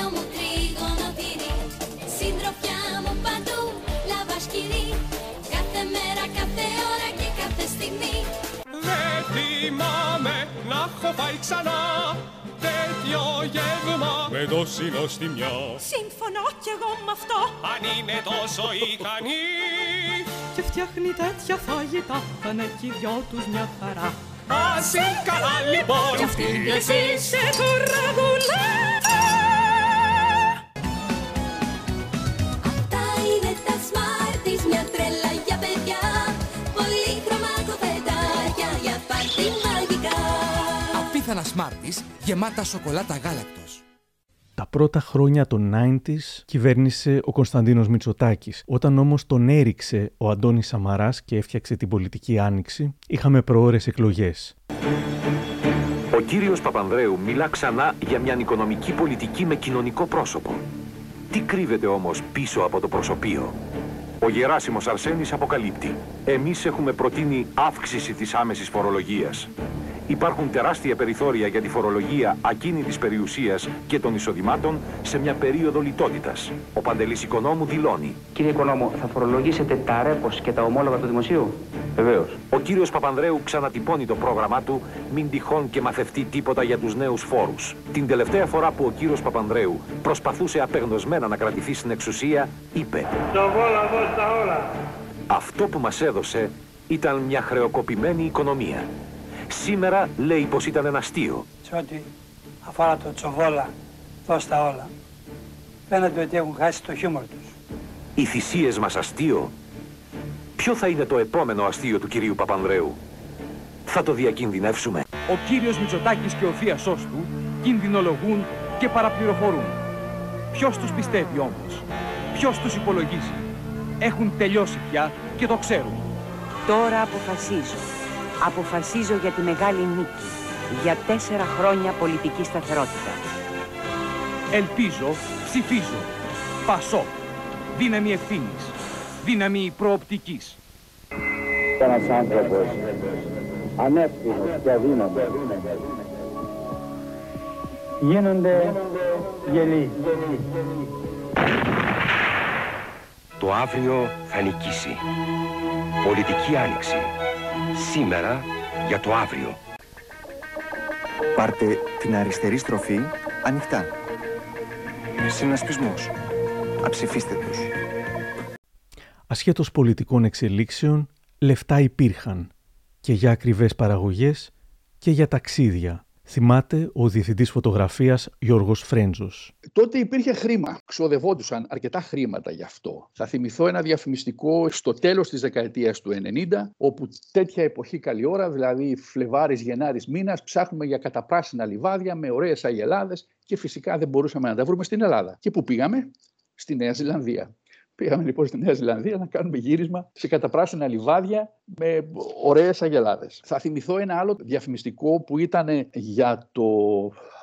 να έχω φάει ξανά τέτοιο γεύμα. Με τόση νοστιμιά Συμφωνώ κι εγώ με αυτό. Αν είναι τόσο ικανή. Και φτιάχνει τέτοια φαγητά Θα είναι κι οι δυο τους μια χαρά. Ας είναι καλά λοιπόν. Κι αυτή κι εσύ σε κουραβουλά παιδιά Πολύχρωμα κοφετάκια για πάρτι μαγικά πέθανα Smarties γεμάτα σοκολάτα γάλακτος. Τα πρώτα χρόνια των 90s κυβέρνησε ο Κωνσταντίνος Μητσοτάκης. Όταν όμως τον έριξε ο Αντώνης Σαμαράς και έφτιαξε την πολιτική άνοιξη, είχαμε προώρες εκλογές. Ο κύριος Παπανδρέου μιλά ξανά για μια οικονομική πολιτική με κοινωνικό πρόσωπο. Τι κρύβεται όμως πίσω από το προσωπείο; Ο Γεράσιμος Αρσένης αποκαλύπτει. Εμείς έχουμε προτείνει αύξηση της άμεσης φορολογίας. Υπάρχουν τεράστια περιθώρια για τη φορολογία ακίνητης περιουσίας και των εισοδημάτων σε μια περίοδο λιτότητας. Ο Παντελής Οικονόμου δηλώνει. Κύριε Οικονόμου, θα φορολογήσετε τα ρέπος και τα ομόλογα του Δημοσίου; Βεβαίως. Ο κύριος Παπανδρέου ξανατυπώνει το πρόγραμμά του μην τυχόν και μαθευτεί τίποτα για τους νέους φόρους. Την τελευταία φορά που ο κύριος Παπανδρέου προσπαθούσε απεγνωσμένα να κρατηθεί στην εξουσία, είπε Αυτό που μας έδωσε ήταν μια χρεοκοπημένη οικονομία. Σήμερα λέει πως ήταν ένα αστείο. Σε ό,τι αφορά το τσοβόλα, δώσ' τα όλα. Φαίνεται ότι έχουν χάσει το χιούμορ τους. Οι θυσίες μας αστείο. Ποιο θα είναι το επόμενο αστείο του κυρίου Παπανδρέου; Θα το διακινδυνεύσουμε. Ο κύριος Μητσοτάκης και ο θείασός του κινδυνολογούν και παραπληροφορούν. Ποιος τους πιστεύει όμως; Ποιος τους υπολογίζει; Έχουν τελειώσει πια και το ξέρουν. Τώρα αποφασίζω. Αποφασίζω για τη μεγάλη νίκη. Για τέσσερα χρόνια πολιτικής σταθερότητας. Ελπίζω, ψηφίζω. Πασό. Δύναμη ευθύνης. Δύναμη προοπτικής. Ένας άνθρωπος ανεύθυνος και αδύναμος γίνονται γελοί. Το αύριο θα νικήσει. Πολιτική άνοιξη. Σήμερα για το αύριο. Πάρτε την αριστερή στροφή ανοιχτά. Συνασπισμός. Αψηφίστε τους. Ασχέτως πολιτικών εξελίξεων, λεφτά υπήρχαν και για ακριβές παραγωγές και για ταξίδια. Θυμάται ο διευθυντής φωτογραφίας Γιώργος Φρέντζος. Τότε υπήρχε χρήμα. Ξοδευόντουσαν αρκετά χρήματα γι' αυτό. Θα θυμηθώ ένα διαφημιστικό στο τέλος της δεκαετίας του 90, όπου τέτοια εποχή καλή ώρα, δηλαδή Φλεβάρης, Γενάρης, Μήνας, ψάχνουμε για καταπράσινα λιβάδια με ωραίες αγελάδες και φυσικά δεν μπορούσαμε να τα βρούμε στην Ελλάδα. Και πού πήγαμε; Στη Νέα Ζηλανδία. Πήγαμε λοιπόν στη Νέα Ζηλανδία να κάνουμε γύρισμα σε καταπράσινα λιβάδια με ωραίες αγελάδες. Θα θυμηθώ ένα άλλο διαφημιστικό που ήταν για το...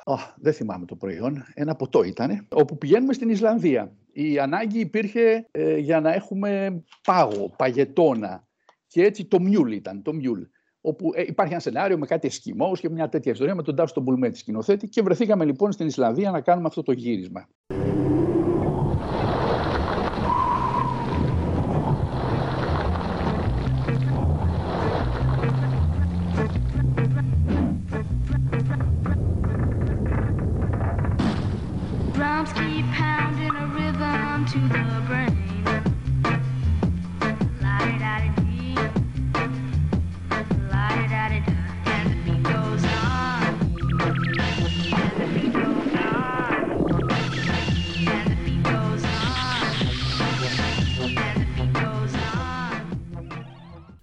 Α, δεν θυμάμαι το προϊόν, ένα ποτό ήταν, όπου πηγαίνουμε στην Ισλανδία. Η ανάγκη υπήρχε ε, για να έχουμε πάγο, παγετώνα και έτσι το μιούλ ήταν, το μιούλ όπου ε, υπάρχει ένα σενάριο με κάτι εσκιμώους και μια τέτοια ιστορία με τον Τάσο τον Μπουλμέτη σκηνοθέτη και βρεθήκαμε λοιπόν στην Ισλανδία να κάνουμε αυτό το γύρισμα.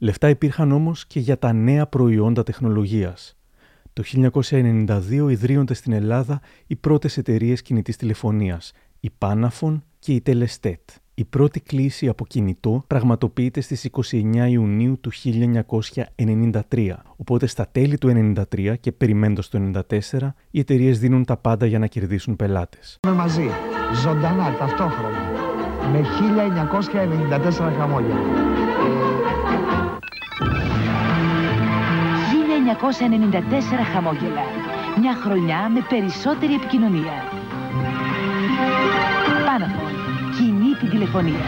Λεφτά υπήρχαν όμως και για τα νέα προϊόντα τεχνολογίας. Το 1992 ιδρύονται στην Ελλάδα οι πρώτες εταιρείες κινητής τηλεφωνίας, η Panafon και η Telestet. Η πρώτη κλήση από κινητό πραγματοποιείται στις 29 Ιουνίου του 1993, οπότε στα τέλη του 1993 και περιμένοντας το 1994, οι εταιρείες δίνουν τα πάντα για να κερδίσουν πελάτες. Είμαι μαζί, ζωντανά, ταυτόχρονα, με 1994 χαμόγελα. Χαμόγελα. Μια χρονιά με περισσότερη επικοινωνία. Panafon. Κινεί την τηλεφωνία.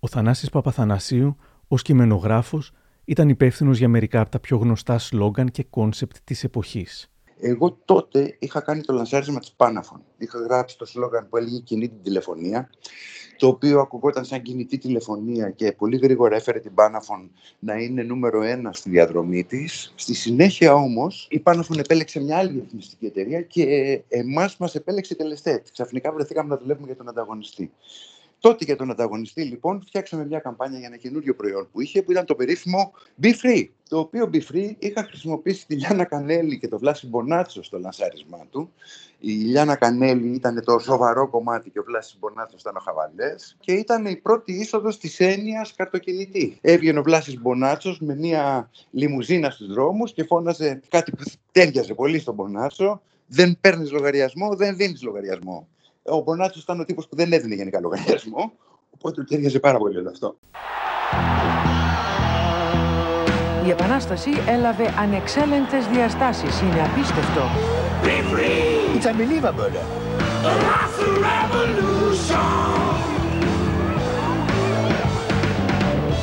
Ο Θανάσης Παπαθανασίου, ως κειμενογράφος, ήταν υπεύθυνος για μερικά από τα πιο γνωστά σλόγκαν και concept της εποχής. Εγώ τότε είχα κάνει το λανσάρισμα της Panafon. Είχα γράψει το σλόγκαν που έλεγε κινεί την τηλεφωνία, το οποίο ακουγόταν σαν κινητή τηλεφωνία και πολύ γρήγορα έφερε την Panafon να είναι νούμερο ένα στη διαδρομή της. Στη συνέχεια όμως η Panafon επέλεξε μια άλλη διαφημιστική εταιρεία και εμάς μας επέλεξε η Telestet. Ξαφνικά βρεθήκαμε να δουλεύουμε για τον ανταγωνιστή. Τότε για τον ανταγωνιστή λοιπόν φτιάξαμε μια καμπάνια για ένα καινούριο προϊόν που είχε που ήταν το περίφημο Be Free. Το οποίο Be Free είχα χρησιμοποιήσει τη Λιάνα Κανέλη και το Βλάση Μπονάτσο στο λανσάρισμά του. Η Λιάνα Κανέλη ήταν το σοβαρό κομμάτι και ο Βλάσης Μπονάτσος ήταν ο χαβαλές. Και ήταν η πρώτη είσοδος της έννοιας καρτοκινητή. Έβγαινε ο Βλάσης Μπονάτσος με μια λιμουζίνα στους δρόμους και φώναζε κάτι που τέριαζε πολύ στον Μπονάτσο. Δεν παίρνεις λογαριασμό, δεν δίνεις λογαριασμό. Ο Μπονάτσος ήταν ο τύπος που δεν έδινε γενικά λογαριασμό. Οπότε του τέριαζε πάρα πολύ όλο αυτό. Η Επανάσταση έλαβε ανεξέλεγκτες διαστάσεις. Είναι απίστευτο. It's unbelievable.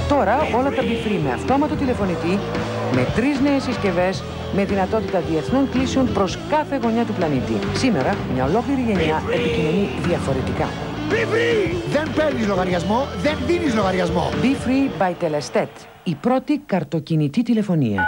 Τώρα όλα τα μπιφρί με αυτόματο τηλεφωνητή, με τρεις νέες συσκευές, με δυνατότητα διεθνών κλήσεων προς κάθε γωνιά του πλανήτη. Σήμερα μια ολόκληρη γενιά επικοινωνεί διαφορετικά. Be free! Δεν παίρνεις λογαριασμό, δεν δίνεις λογαριασμό. Be Free by Telestat. Η πρώτη καρτοκινητή τηλεφωνία.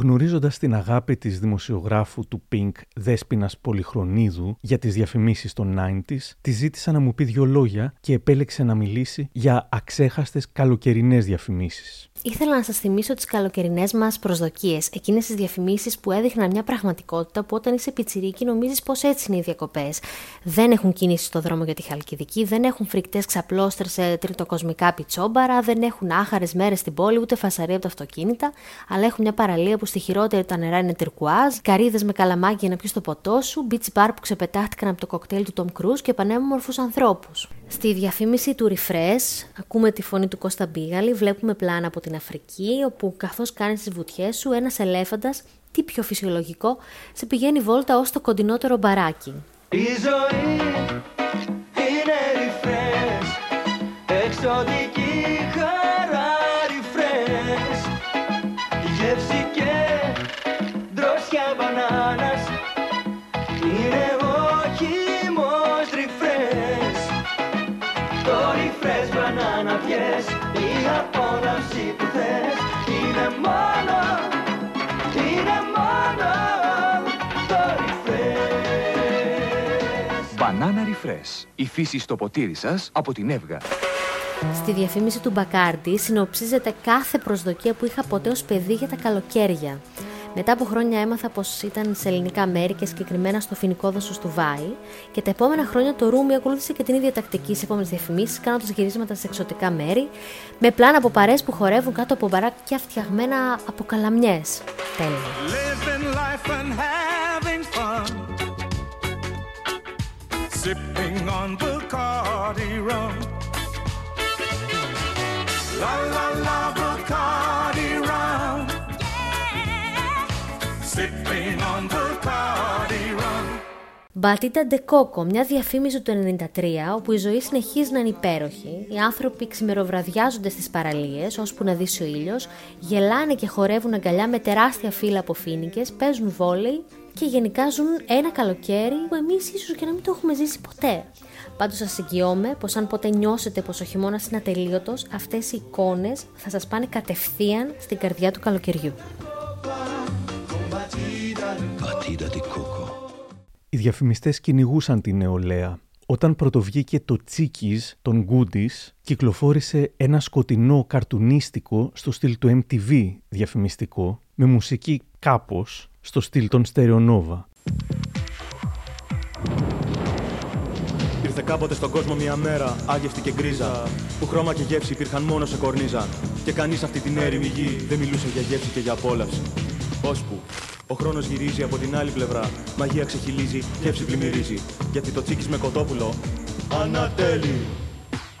Γνωρίζοντας την αγάπη της δημοσιογράφου του Pink Δέσποινας Πολυχρονίδου για τις διαφημίσεις των 90s, τη ζήτησα να μου πει δυο λόγια και επέλεξε να μιλήσει για αξέχαστες καλοκαιρινές διαφημίσεις. Ήθελα να σας θυμίσω τις καλοκαιρινές μας προσδοκίες, εκείνες τις διαφημίσεις που έδειχναν μια πραγματικότητα που όταν είσαι πιτσιρίκι νομίζεις πως έτσι είναι οι διακοπές. Δεν έχουν κίνηση στο δρόμο για τη Χαλκιδική, δεν έχουν φρικτές ξαπλώστερ σε τριτοκοσμικά πιτσόμπαρα, δεν έχουν άχαρες μέρες στην πόλη, ούτε φασαρία από τα αυτοκίνητα, αλλά έχουν μια παραλία που στη χειρότερη τα νερά είναι τυρκουάζ, καρίδε με καλαμάκι για να πιει το ποτό σου, beach bar που ξεπετάχτηκαν από το κοκτέιλ του Tom Cruise και πανέμορφους ανθρώπους. Στη διαφήμιση του Refresh ακούμε τη φωνή του Κώστα Μπίγαλη, βλέπουμε πλάνα από την Αφρική, όπου καθώς κάνεις τις βουτιές σου, ένας ελέφαντας, τι πιο φυσιολογικό, σε πηγαίνει βόλτα ως το κοντινότερο μπαράκι. Η ζωή Banana Refresh. Η φύση στο ποτήρι σας από την Εύγα. Στη διαφήμιση του Μπακάρντι συνοψίζεται κάθε προσδοκία που είχα ποτέ ως παιδί για τα καλοκαίρια. Μετά από χρόνια έμαθα πως ήταν σε ελληνικά μέρη και συγκεκριμένα στο φοινικό δάσος του Βάη και τα επόμενα χρόνια το Ρούμι ακολούθησε και την ίδια τακτική σε επόμενες διαφημίσεις κάνοντας γυρίσματα σε εξωτικά μέρη με πλάνα από παρέες που χορεύουν κάτω από μπαράκια φτιαγμένα από καλαμιές. Τέλεια. Sipping on Bacardi rum. La la la Bacardi rum. Sipping on Bacardi rum. Μπατίτα Ντεκόκο, μια διαφήμιση του 93, όπου η ζωή συνεχίζει να είναι υπέροχη. Οι άνθρωποι ξημεροβραδιάζονται στις παραλίες, ώσπου να δύσει ο ήλιος, γελάνε και χορεύουν αγκαλιά με τεράστια φύλλα από φοίνικες, παίζουν βόλεϊ και γενικά ζουν ένα καλοκαίρι που εμείς ίσως και να μην το έχουμε ζήσει ποτέ. Πάντως σας εγγυώμαι πως αν ποτέ νιώσετε πως ο χειμώνας είναι ατελείωτος, αυτές οι εικόνες θα σας πάνε κατευθείαν στην καρδιά του καλοκαιριού. Batida di coco. Οι διαφημιστές κυνηγούσαν την νεολαία. Όταν πρωτοβγήκε το Τσίκις των Goodies, κυκλοφόρησε ένα σκοτεινό καρτουνίστικο στο στυλ του MTV διαφημιστικό, με μουσική κάπως στο στυλ των Στερεονόβα. Ήρθε κάποτε στον κόσμο μια μέρα, άγευτη και γκρίζα, που χρώμα και γεύση υπήρχαν μόνο σε κορνίζα. Και κανείς αυτή την έρημη γη δεν μιλούσε για γεύση και για απόλαυση. Ώσπου ο χρόνος γυρίζει από την άλλη πλευρά, μαγεία ξεχυλίζει, γεύση πλημμυρίζει. Γιατί το τσίκις με κοτόπουλο ανατέλει.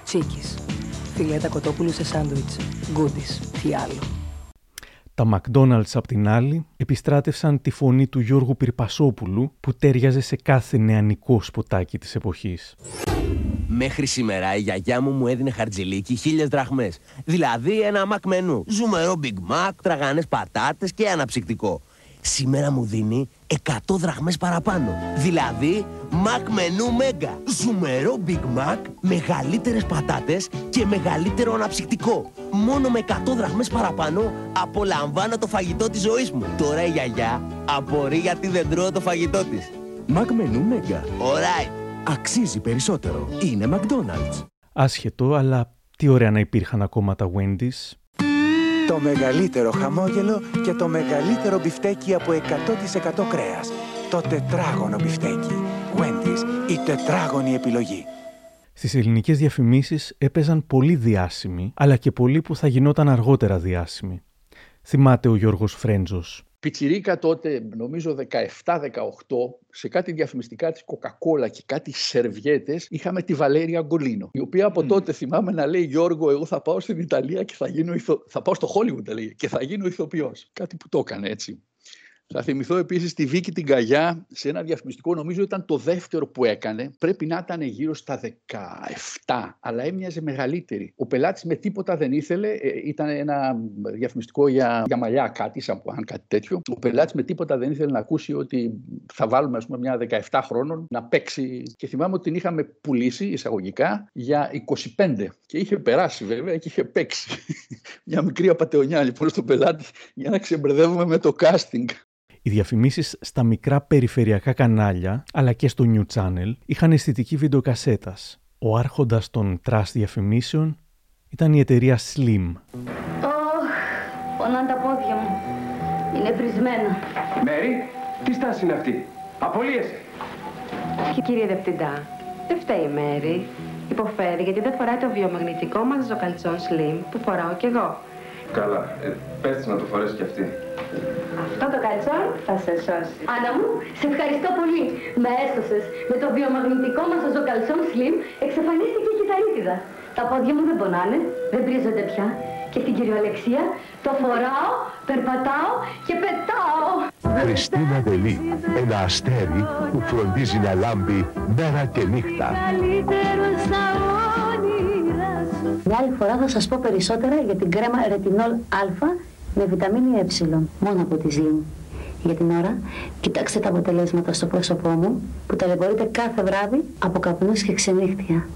Τσίκης. Φιλέτα κοτόπουλου σε σάντουιτς. Γκούντις. Τι άλλο. Τα McDonald's απ' την άλλη επιστράτευσαν τη φωνή του Γιώργου Πυρπασόπουλου που τέριαζε σε κάθε νεανικό σποτάκι της εποχής. Μέχρι σήμερα η γιαγιά μου μου έδινε χαρτζηλίκι χίλιες δραχμές. Δηλαδή ένα μακ μενού. Ζουμερό Big Mac, τραγανές πατάτες και αναψυκτικό. Σήμερα μου δίνει 100 δραχμές παραπάνω. Δηλαδή Mac μενού Μέγκα. Ζουμερό Big Mac, μεγαλύτερες πατάτες και μεγαλύτερο αναψυκτικό. Μόνο με 100 δραχμές παραπάνω απολαμβάνω το φαγητό της ζωής μου. Τώρα η γιαγιά απορεί γιατί δεν τρώω το φαγητό της. Mac μενού Μέγκα. Alright. αξίζει περισσότερο. Είναι McDonald's. Άσχετο, αλλά τι ωραία να υπήρχαν ακόμα τα Wendy's. Το μεγαλύτερο χαμόγελο και το μεγαλύτερο μπιφτέκι από 100% κρέας. Το τετράγωνο μπιφτέκι. Wendy's, η τετράγωνη επιλογή. Στις ελληνικές διαφημίσεις έπαιζαν πολύ διάσημοι, αλλά και πολλοί που θα γινόταν αργότερα διάσημοι. Θυμάται ο Γιώργος Φρέντζος. Πιτσιρίκα τότε, νομίζω 17-18, σε κάτι διαφημιστικά της Coca-Cola και κάτι σερβιέτες, είχαμε τη Βαλέρια Γκολίνο, η οποία από τότε θυμάμαι να λέει «Γιώργο, εγώ θα πάω στην Ιταλία και θα γίνω ηθο... θα πάω στο Hollywood, λέει, και θα γίνω ηθοποιός». Κάτι που το έκανε έτσι. Θα θυμηθώ επίσης τη Βίκη την Καγιά σε ένα διαφημιστικό, νομίζω ήταν το δεύτερο που έκανε. Πρέπει να ήταν γύρω στα 17, αλλά έμοιαζε μεγαλύτερη. Ο πελάτης με τίποτα δεν ήθελε. ε, Ήταν ένα διαφημιστικό για, για μαλλιά, κάτι, σαμπουάν κάτι τέτοιο. Ο πελάτης με τίποτα δεν ήθελε να ακούσει ότι θα βάλουμε ας πούμε, μια 17 χρόνων να παίξει. Και θυμάμαι ότι την είχαμε πουλήσει εισαγωγικά για 25. Και είχε περάσει βέβαια και είχε παίξει. μια μικρή απαταιωνιά λοιπόν στον πελάτη για να ξεμπερδεύουμε με το casting. Οι διαφημίσεις στα μικρά περιφερειακά κανάλια, αλλά και στο New Channel, είχαν αισθητική βιντεοκασέτας. Ο άρχοντας των trash διαφημίσεων ήταν η εταιρεία Slim. Ωχ, πονάνε τα πόδια μου. Είναι βρισμένα. Μέρι, τι στάση είναι αυτή; Απολύεσαι. Και κύριε Δευτυντά, δεν φταίει η Μέρη. Υποφέρει γιατί δεν φοράει το βιομαγνητικό μας ζωκαλτσόν slim που φοράω κι εγώ. Καλά, ε, πες της να το φορέσεις κι αυτή. Αυτό το καλτσόν θα σε σώσει. Άννα μου, σε ευχαριστώ πολύ. Με έσωσες. Με το βιομαγνητικό μας ζωκαλτσόν slim εξαφανίστηκε η κυταρίτιδα. Τα πόδια μου δεν πονάνε, δεν πρίζονται πια. Και στην κυριολεξία το φοράω, περπατάω και πετάω. Χριστίνα Δελή, ένα αστέρι που φροντίζει να λάμπει μέρα και νύχτα. Μια άλλη φορά θα σας πω περισσότερα για την κρέμα ρετινόλ α με βιταμίνη ε, μόνο από τη Σλιμ. Για την ώρα, κοιτάξτε τα αποτελέσματα στο πρόσωπό μου που ταλαιπωρείται κάθε βράδυ από καπνούς και ξενύχτια.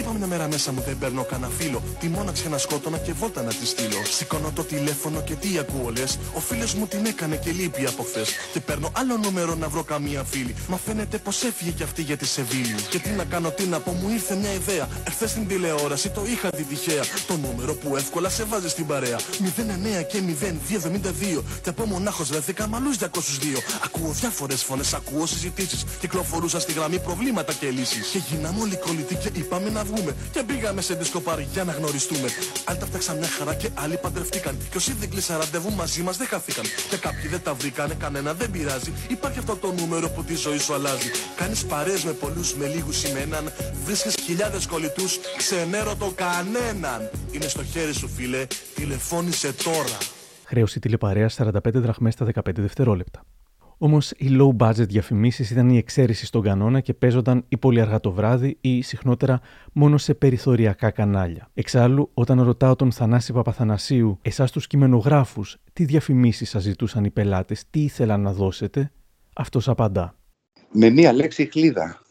Είπα μια μέρα μέσα μου δεν παίρνω κανένα φίλο. Τη μόναξε να σκότωνα και βόλτα να τη στείλω. Σηκώνω το τηλέφωνο και τι ακούω λες. Ο φίλος μου την έκανε και λείπει από χθες. Και παίρνω άλλο νούμερο να βρω καμία φίλη. Μα φαίνεται πως έφυγε κι αυτή για τη Σεβίλη. Και τι να κάνω, τι να πω, μου ήρθε μια ιδέα. Εχθές στην τηλεόραση το είχα δει τυχαία. Το νούμερο που εύκολα σε βάζει στην παρέα. 09 και 0272. Και από μονάχος βρέθηκα με άλλου 202. Ακούω διάφορες φωνές, ακούω συζητήσεις. Κυκλοφορούσα στη γραμμή προβλήματα και λύσεις. Και γίναμε όλοι κολλητοί και είπαμε να βγούμε. Και πήγαμε σε δισκοπάρι για να γνωριστούμε. Άλλοι τα φτιάξαν μια χαρά και άλλοι παντρευτήκαν. Και όσοι δεν κλείσαν ραντεβού μαζί μας δεν χαθήκαν. Και κάποιοι δεν τα βρήκανε, κανένα δεν πειράζει. Υπάρχει αυτό το νούμερο που τη ζωή σου αλλάζει. Κάνεις παρέ με πολλούς, με λίγους ή με έναν. Βρίσκεις χιλιάδες κολλητούς, ξενέρω το κανέναν. Είναι στο χέρι σου, φίλε. Τηλεφώνησε τώρα. Χρέωση τηλεπαρέα 45 δραχμές στα 15 δευτερόλεπτα. Όμως οι low budget διαφημίσεις ήταν η εξαίρεση στον κανόνα και παίζονταν ή πολύ αργά το βράδυ ή συχνότερα μόνο σε περιθωριακά κανάλια. Εξάλλου, όταν ρωτάω τον Θανάση Παπαθανασίου, εσάς τους κειμενογράφους, τι διαφημίσεις σας ζητούσαν οι πελάτες, τι ήθελαν να δώσετε, αυτός απαντά. Με μία λέξη χλίδα.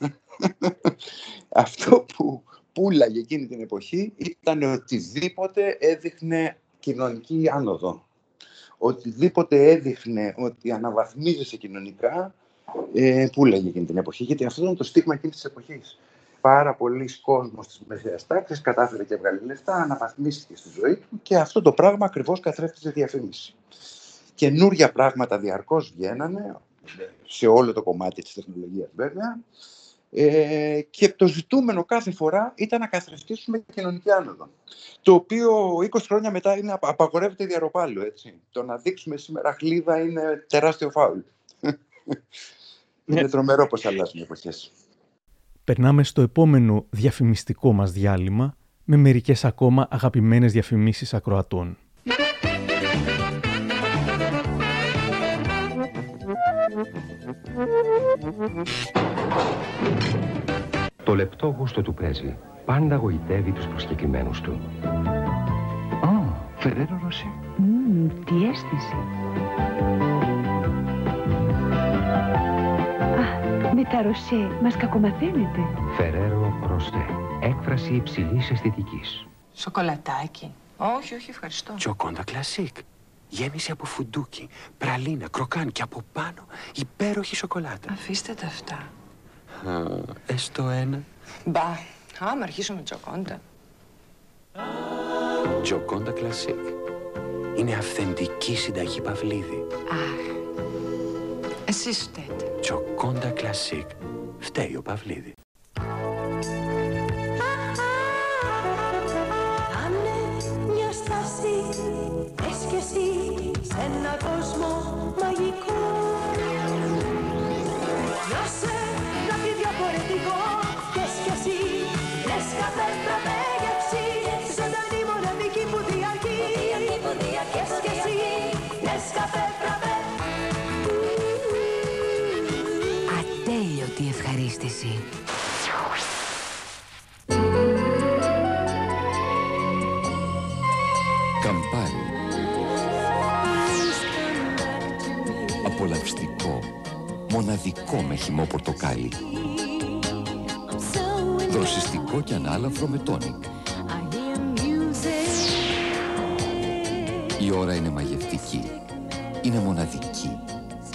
Αυτό που πουλάγε εκείνη την εποχή ήταν οτιδήποτε έδειχνε κοινωνική άνοδο. Οτιδήποτε έδειχνε ότι αναβαθμίζεσαι κοινωνικά, ε, πουλάγε εκείνη την εποχή. Γιατί αυτό ήταν το στίγμα εκείνης της εποχής. Πάρα πολλοί κόσμος της μεσαίας τάξης κατάφερε και έβγαλε λεφτά, αναβαθμίστηκε στη ζωή του και αυτό το πράγμα ακριβώς καθρέφτει σε διαφήμιση. Καινούρια πράγματα διαρκώς βγαίνανε, σε όλο το κομμάτι της τεχνολογίας βέβαια, ε, και το ζητούμενο κάθε φορά ήταν να καθρεφτήσουμε κοινωνική άνοδο. Το οποίο 20 χρόνια μετά είναι, απα- απαγορεύεται διαρροπάλου, έτσι. Το να δείξουμε σήμερα χλίδα είναι τεράστιο φάουλ. είναι τρομερό πως αλλάζουν οι εποχές. Περνάμε στο επόμενο διαφημιστικό μας διάλειμμα με μερικές ακόμα αγαπημένες διαφημίσεις ακροατών. Το λεπτό γούστο του παίζει. Πάντα γοητεύει τους προσκεκλημένους του. Ω, Φεραίρο Ρωσί. Μμμ, τι αίσθηση. Α, με τα Rocher μας κακομαθαίνετε. Ferrero Rocher. Έκφραση υψηλής αισθητικής. Σοκολατάκι. Όχι, όχι, ευχαριστώ. Τζοκόντα κλασίκ. Γέμιση από φουντούκι, πραλίνα, κροκάν και από πάνω υπέροχη σοκολάτα. Αφήστε τα αυτά. Α, έστω ένα. Μπα, άμα αρχίσουμε Τζοκόντα. Τζοκόντα Κλασίκ. Είναι αυθεντική συνταγή Παυλίδη. Αχ, εσείς φταίτε. Τζοκόντα Κλασίκ. Φταίει ο Παυλίδη. Μοναδικό με χυμό πορτοκάλι. Δροσιστικό και ανάλαφρο με τόνικ. Η ώρα είναι μαγευτική. Είναι μοναδική.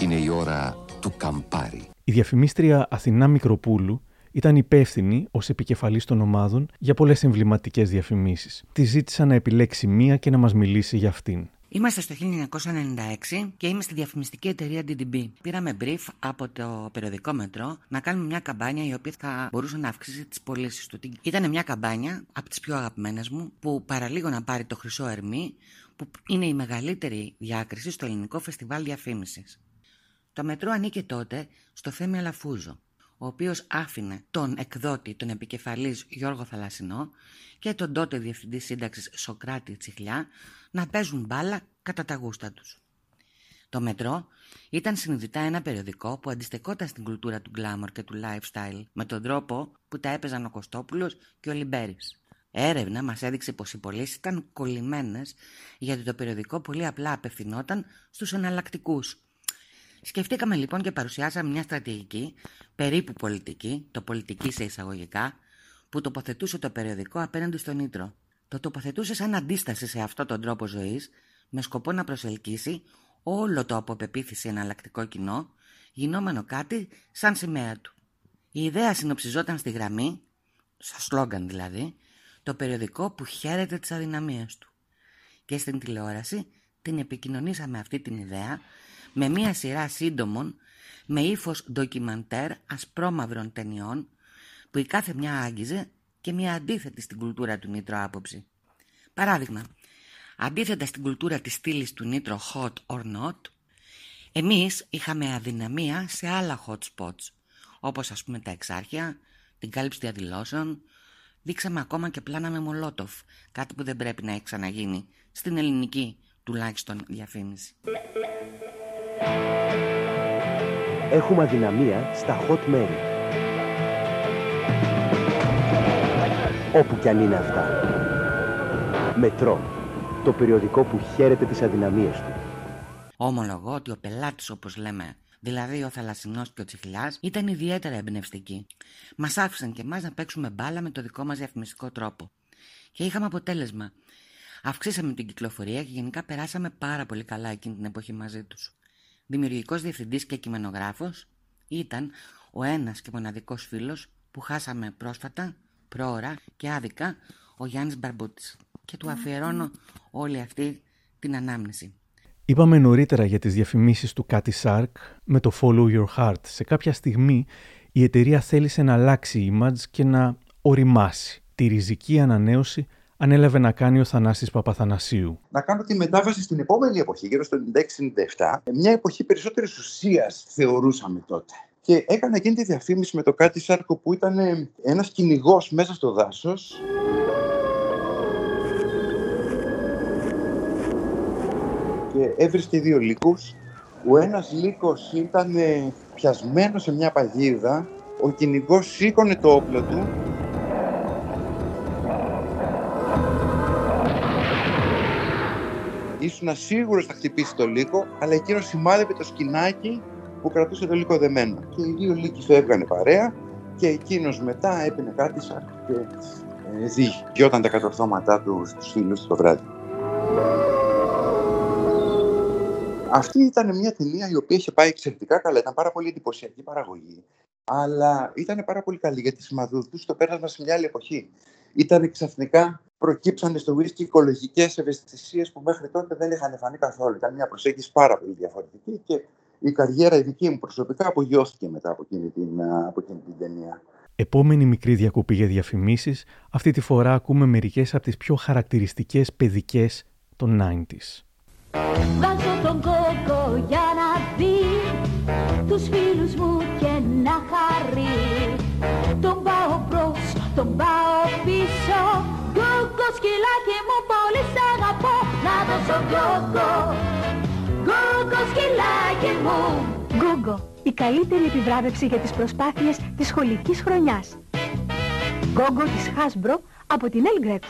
Είναι η ώρα του Καμπάρι. Η διαφημίστρια Αθηνά Μικροπούλου ήταν υπεύθυνη ως επικεφαλής των ομάδων για πολλές εμβληματικές διαφημίσεις. Τη ζήτησα να επιλέξει μία και να μας μιλήσει για αυτήν. Είμαστε στο 1996 και είμαι στη διαφημιστική εταιρεία DDB. Πήραμε brief από το περιοδικό Μετρό να κάνουμε μια καμπάνια η οποία θα μπορούσε να αυξήσει τις πωλήσεις του. Ήταν μια καμπάνια από τις πιο αγαπημένες μου που παραλίγο να πάρει το Χρυσό Ερμή, που είναι η μεγαλύτερη διάκριση στο ελληνικό φεστιβάλ διαφήμισης. Το Μετρό ανήκε τότε στο Θέμη Αλαφούζο, ο οποίος άφηνε τον εκδότη, τον επικεφαλής Γιώργο Θαλασσινό και τον τότε διευθυντή σύνταξης Σοκράτη Τσιχλιά να παίζουν μπάλα κατά τα γούστα τους. Το Μετρό ήταν συνειδητά ένα περιοδικό που αντιστεκόταν στην κουλτούρα του γκλάμορ και του lifestyle με τον τρόπο που τα έπαιζαν ο Κωστόπουλος και ο Λιμπέρης. Έρευνα μας έδειξε πως οι πωλήσεις ήταν κολλημένες γιατί το περιοδικό πολύ απλά απευθυνόταν στους εναλλακτικούς. Σκεφτήκαμε λοιπόν και παρουσιάσαμε μια στρατηγική, περίπου πολιτική, το πολιτική σε εισαγωγικά, που τοποθετούσε το περιοδικό απέναντι στο Nitro. Το τοποθετούσε σαν αντίσταση σε αυτόν τον τρόπο ζωής, με σκοπό να προσελκύσει όλο το από πεποίθηση εναλλακτικό κοινό, γινόμενο κάτι σαν σημαία του. Η ιδέα συνοψιζόταν στη γραμμή, στο σλόγκαν δηλαδή, το περιοδικό που χαίρεται τις αδυναμίες του. Και στην τηλεόραση την επικοινωνήσαμε αυτή την ιδέα με μία σειρά σύντομων με ύφος ντοκιμαντέρ ασπρόμαυρων ταινιών που η κάθε μια άγγιζε και μια αντίθετη στην κουλτούρα του Νίτρο άποψη. Παράδειγμα, αντίθετα στην κουλτούρα της στήλης του Νίτρο hot or not, εμείς είχαμε αδυναμία σε άλλα hot spots, όπως ας πούμε τα εξάρχεια, την κάλυψη διαδηλώσεων, δείξαμε ακόμα και πλάνα με μολότοφ, κάτι που δεν πρέπει να έχει ξαναγίνει στην ελληνική τουλάχιστον διαφήμιση. Έχουμε αδυναμία στα hot μέρη. Όπου κι αν είναι αυτά. Μετρό. Το περιοδικό που χαίρεται τις αδυναμίες του. Ομολογώ ότι ο πελάτης όπως λέμε, δηλαδή ο Θαλασσινός και ο Τσιχλιάς, ήταν ιδιαίτερα εμπνευστικοί. Μας άφησαν και εμάς να παίξουμε μπάλα με το δικό μας διαφημιστικό τρόπο. Και είχαμε αποτέλεσμα. Αυξήσαμε την κυκλοφορία και γενικά περάσαμε πάρα πολύ καλά εκείνη την εποχή μαζί τους. Δημιουργικός διευθυντής και κειμενογράφος ήταν ο ένας και μοναδικός φίλος που χάσαμε πρόσφατα, πρόωρα και άδικα ο Γιάννης Μπαρμπούτης και του αφιερώνω όλη αυτή την ανάμνηση. Είπαμε νωρίτερα για τις διαφημίσεις του Κάτι Σάρκ με το Follow Your Heart. Σε κάποια στιγμή η εταιρεία θέλησε να αλλάξει image και να οριμάσει. Τη ριζική ανανέωση ανέλαβε να κάνει ο Θανάσης Παπαθανασίου. να κάνω τη μετάβαση στην επόμενη εποχή, γύρω στο 96-97, μια εποχή περισσότερης ουσίας θεωρούσαμε τότε. Και έκανα εκείνη τη διαφήμιση με το κάτι σάρκο που ήταν ένας κυνηγός μέσα στο δάσος. Και έβρισκε δύο λύκους. Ο ένας λύκος ήταν ε, πιασμένος σε μια παγίδα. Ο κυνηγός σήκωνε το όπλο του Ήσουν σίγουρος θα χτυπήσει το λύκο, αλλά εκείνος σημάδευε το σκηνάκι που κρατούσε το λύκο δεμένο. Και οι δύο λύκοι το έβγανε παρέα και εκείνος μετά έπινε κάτι σαν και ε, διηγιόταν τα κατορθώματά του στους φίλους του το βράδυ. Αυτή ήταν μια ταινία η οποία είχε πάει εξαιρετικά καλά. Ήταν πάρα πολύ εντυπωσιακή παραγωγή. Αλλά ήταν πάρα πολύ καλή γιατί σημαδούδου στο πέρασμα σε μια άλλη εποχή. Ήταν ξαφνικά προκύψανε στο whisky οικολογικές ευαισθησίες που μέχρι τότε δεν είχαν φανεί καθόλου. Ήταν μια προσέγγιση πάρα πολύ διαφορετική και η καριέρα η δική μου προσωπικά απογειώθηκε μετά από εκείνη την, α, από εκείνη την ταινία. Επόμενη μικρή διακοπή για διαφημίσεις, αυτή τη φορά ακούμε μερικές από τις πιο χαρακτηριστικές παιδικές των 90s. Βάζω τον κόκο για να δει τους φίλους μου και να χαρεί Τον πάω μπρος, τον πάω πίσω Κόκο σκυλάκι μου πολύ σ' αγαπώ Να δώσω κόκο, κόκο σκυλάκι μου Γκόγκο, η καλύτερη επιβράβευση για τις προσπάθειες της σχολικής χρονιάς. Γκόγκο της Hasbro από την Elgret.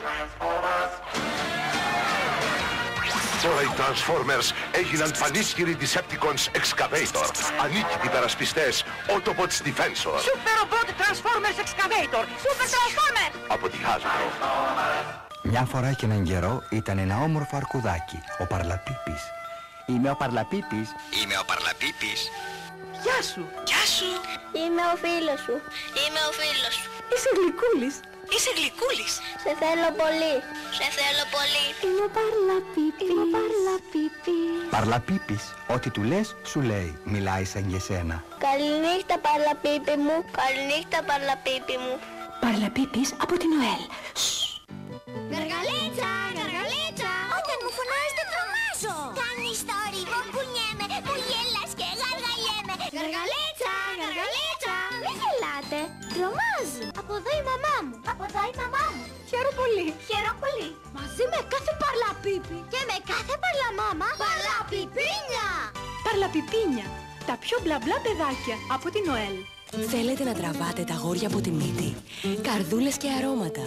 Τώρα οι Transformers έγιναν πανίσχυροι Decepticons Excavator. Ανίκητοι περασπιστές Autobots Defensor. Super Robot Transformers Excavator Super Transformers Από τη Hasbro. Μια φορά και έναν καιρό ήταν ένα όμορφο αρκουδάκι, ο Παρλαπίπης. Είμαι ο Παρλαπίπης. Είμαι ο Παρλαπίπης. Γεια σου. Γεια σου Είμαι ο φίλος σου Είμαι ο φίλος σου Είσαι γλυκούλης. Είσαι γλυκούλης Σε θέλω πολύ Σε θέλω πολύ Είμαι ο Παρλαπίπης. Είμαι ο Παρλαπίπης. Παρλαπίπης, ό,τι του λες, σου λέει. Μιλάει σαν και σένα. Καληνύχτα παρλαπίπη μου Καληνύχτα παρλαπίπη μου Παρλαπίπης από την Νοέλ. Γαργαλίτσα, γαργαλίτσα. Όταν μου φωνάζετε τρομάζω. Κάνεις το ρίγο, κουνιέμαι Που γελάς και γαργαλιέμαι. Γαργαλίτσα, γαργαλίτσα. Μην γελάτε, τρομάζει. Από εδώ η μαμά μου. Από εδώ η μαμά μου. Χαίρομαι πολύ. Χαίρομαι πολύ. Μαζί με κάθε παρλαπίπη. Και με κάθε παρλαμάμα. Παρλαπιπίνια. Παρλαπιπίνια. Τα πιο μπλα μπλα παιδάκια από την Νοέλ. Θέλετε να τραβάτε τα γόρια από τη μύτη. Καρδούλες και αρώματα.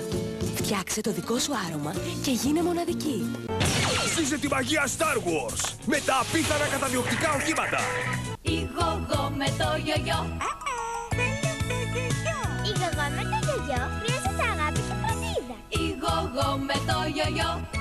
Φτιάξε το δικό σου άρωμα και γίνε μοναδική. Ζήσε τη μαγεία Star Wars με τα απίθανα καταδιοκτικά οχήματα. Η γογό με το γιογιό Η γογό με το γιογιό χρειάζεται αγάπη και φροντίδα Η γογό με το γιογιό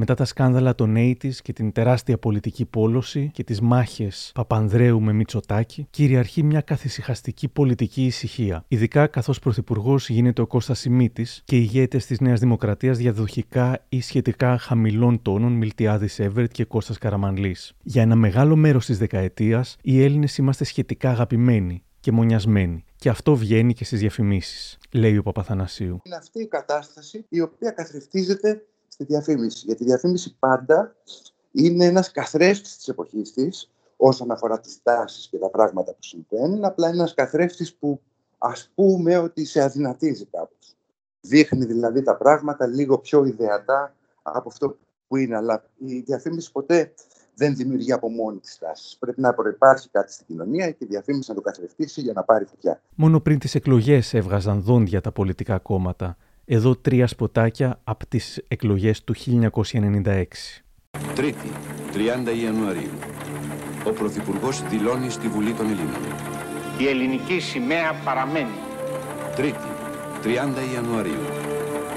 Μετά τα σκάνδαλα των 80s και την τεράστια πολιτική πόλωση και τις μάχες Παπανδρέου με Μητσοτάκη, κυριαρχεί μια καθησυχαστική πολιτική ησυχία. Ειδικά καθώς πρωθυπουργός γίνεται ο Κώστας Σιμίτης και οι ηγέτες της Νέας Δημοκρατίας διαδοχικά ή σχετικά χαμηλών τόνων Μιλτιάδης Εύερτ και Κώστας Καραμανλής. Για ένα μεγάλο μέρος της δεκαετίας, οι Έλληνες είμαστε σχετικά αγαπημένοι και μονιασμένοι. Και αυτό βγαίνει και στις διαφημίσεις, λέει ο Παπαθανασίου. Είναι αυτή η κατάσταση η οποία καθρεφτίζεται στη διαφήμιση. Γιατί η διαφήμιση πάντα είναι ένας καθρέφτης της εποχής της όσον αφορά τις τάσεις και τα πράγματα που συμβαίνουν. Απλά είναι ένας καθρέφτης που ας πούμε ότι σε αδυνατίζει κάπως. Δείχνει δηλαδή τα πράγματα λίγο πιο ιδεατά από αυτό που είναι. Αλλά η διαφήμιση ποτέ δεν δημιουργεί από μόνη της τάσεις. Πρέπει να προϋπάρχει κάτι στην κοινωνία και η διαφήμιση να το καθρεφτήσει για να πάρει φωτιά. Μόνο πριν τις εκλογές έβγαζαν δόντια τα πολιτικά κόμματα. Εδώ τρία σποτάκια από τις εκλογές του 1996. Τρίτη, 30 Ιανουαρίου. Ο Πρωθυπουργός δηλώνει στη Βουλή των Ελλήνων. Η ελληνική σημαία παραμένει. Τρίτη, 30 Ιανουαρίου.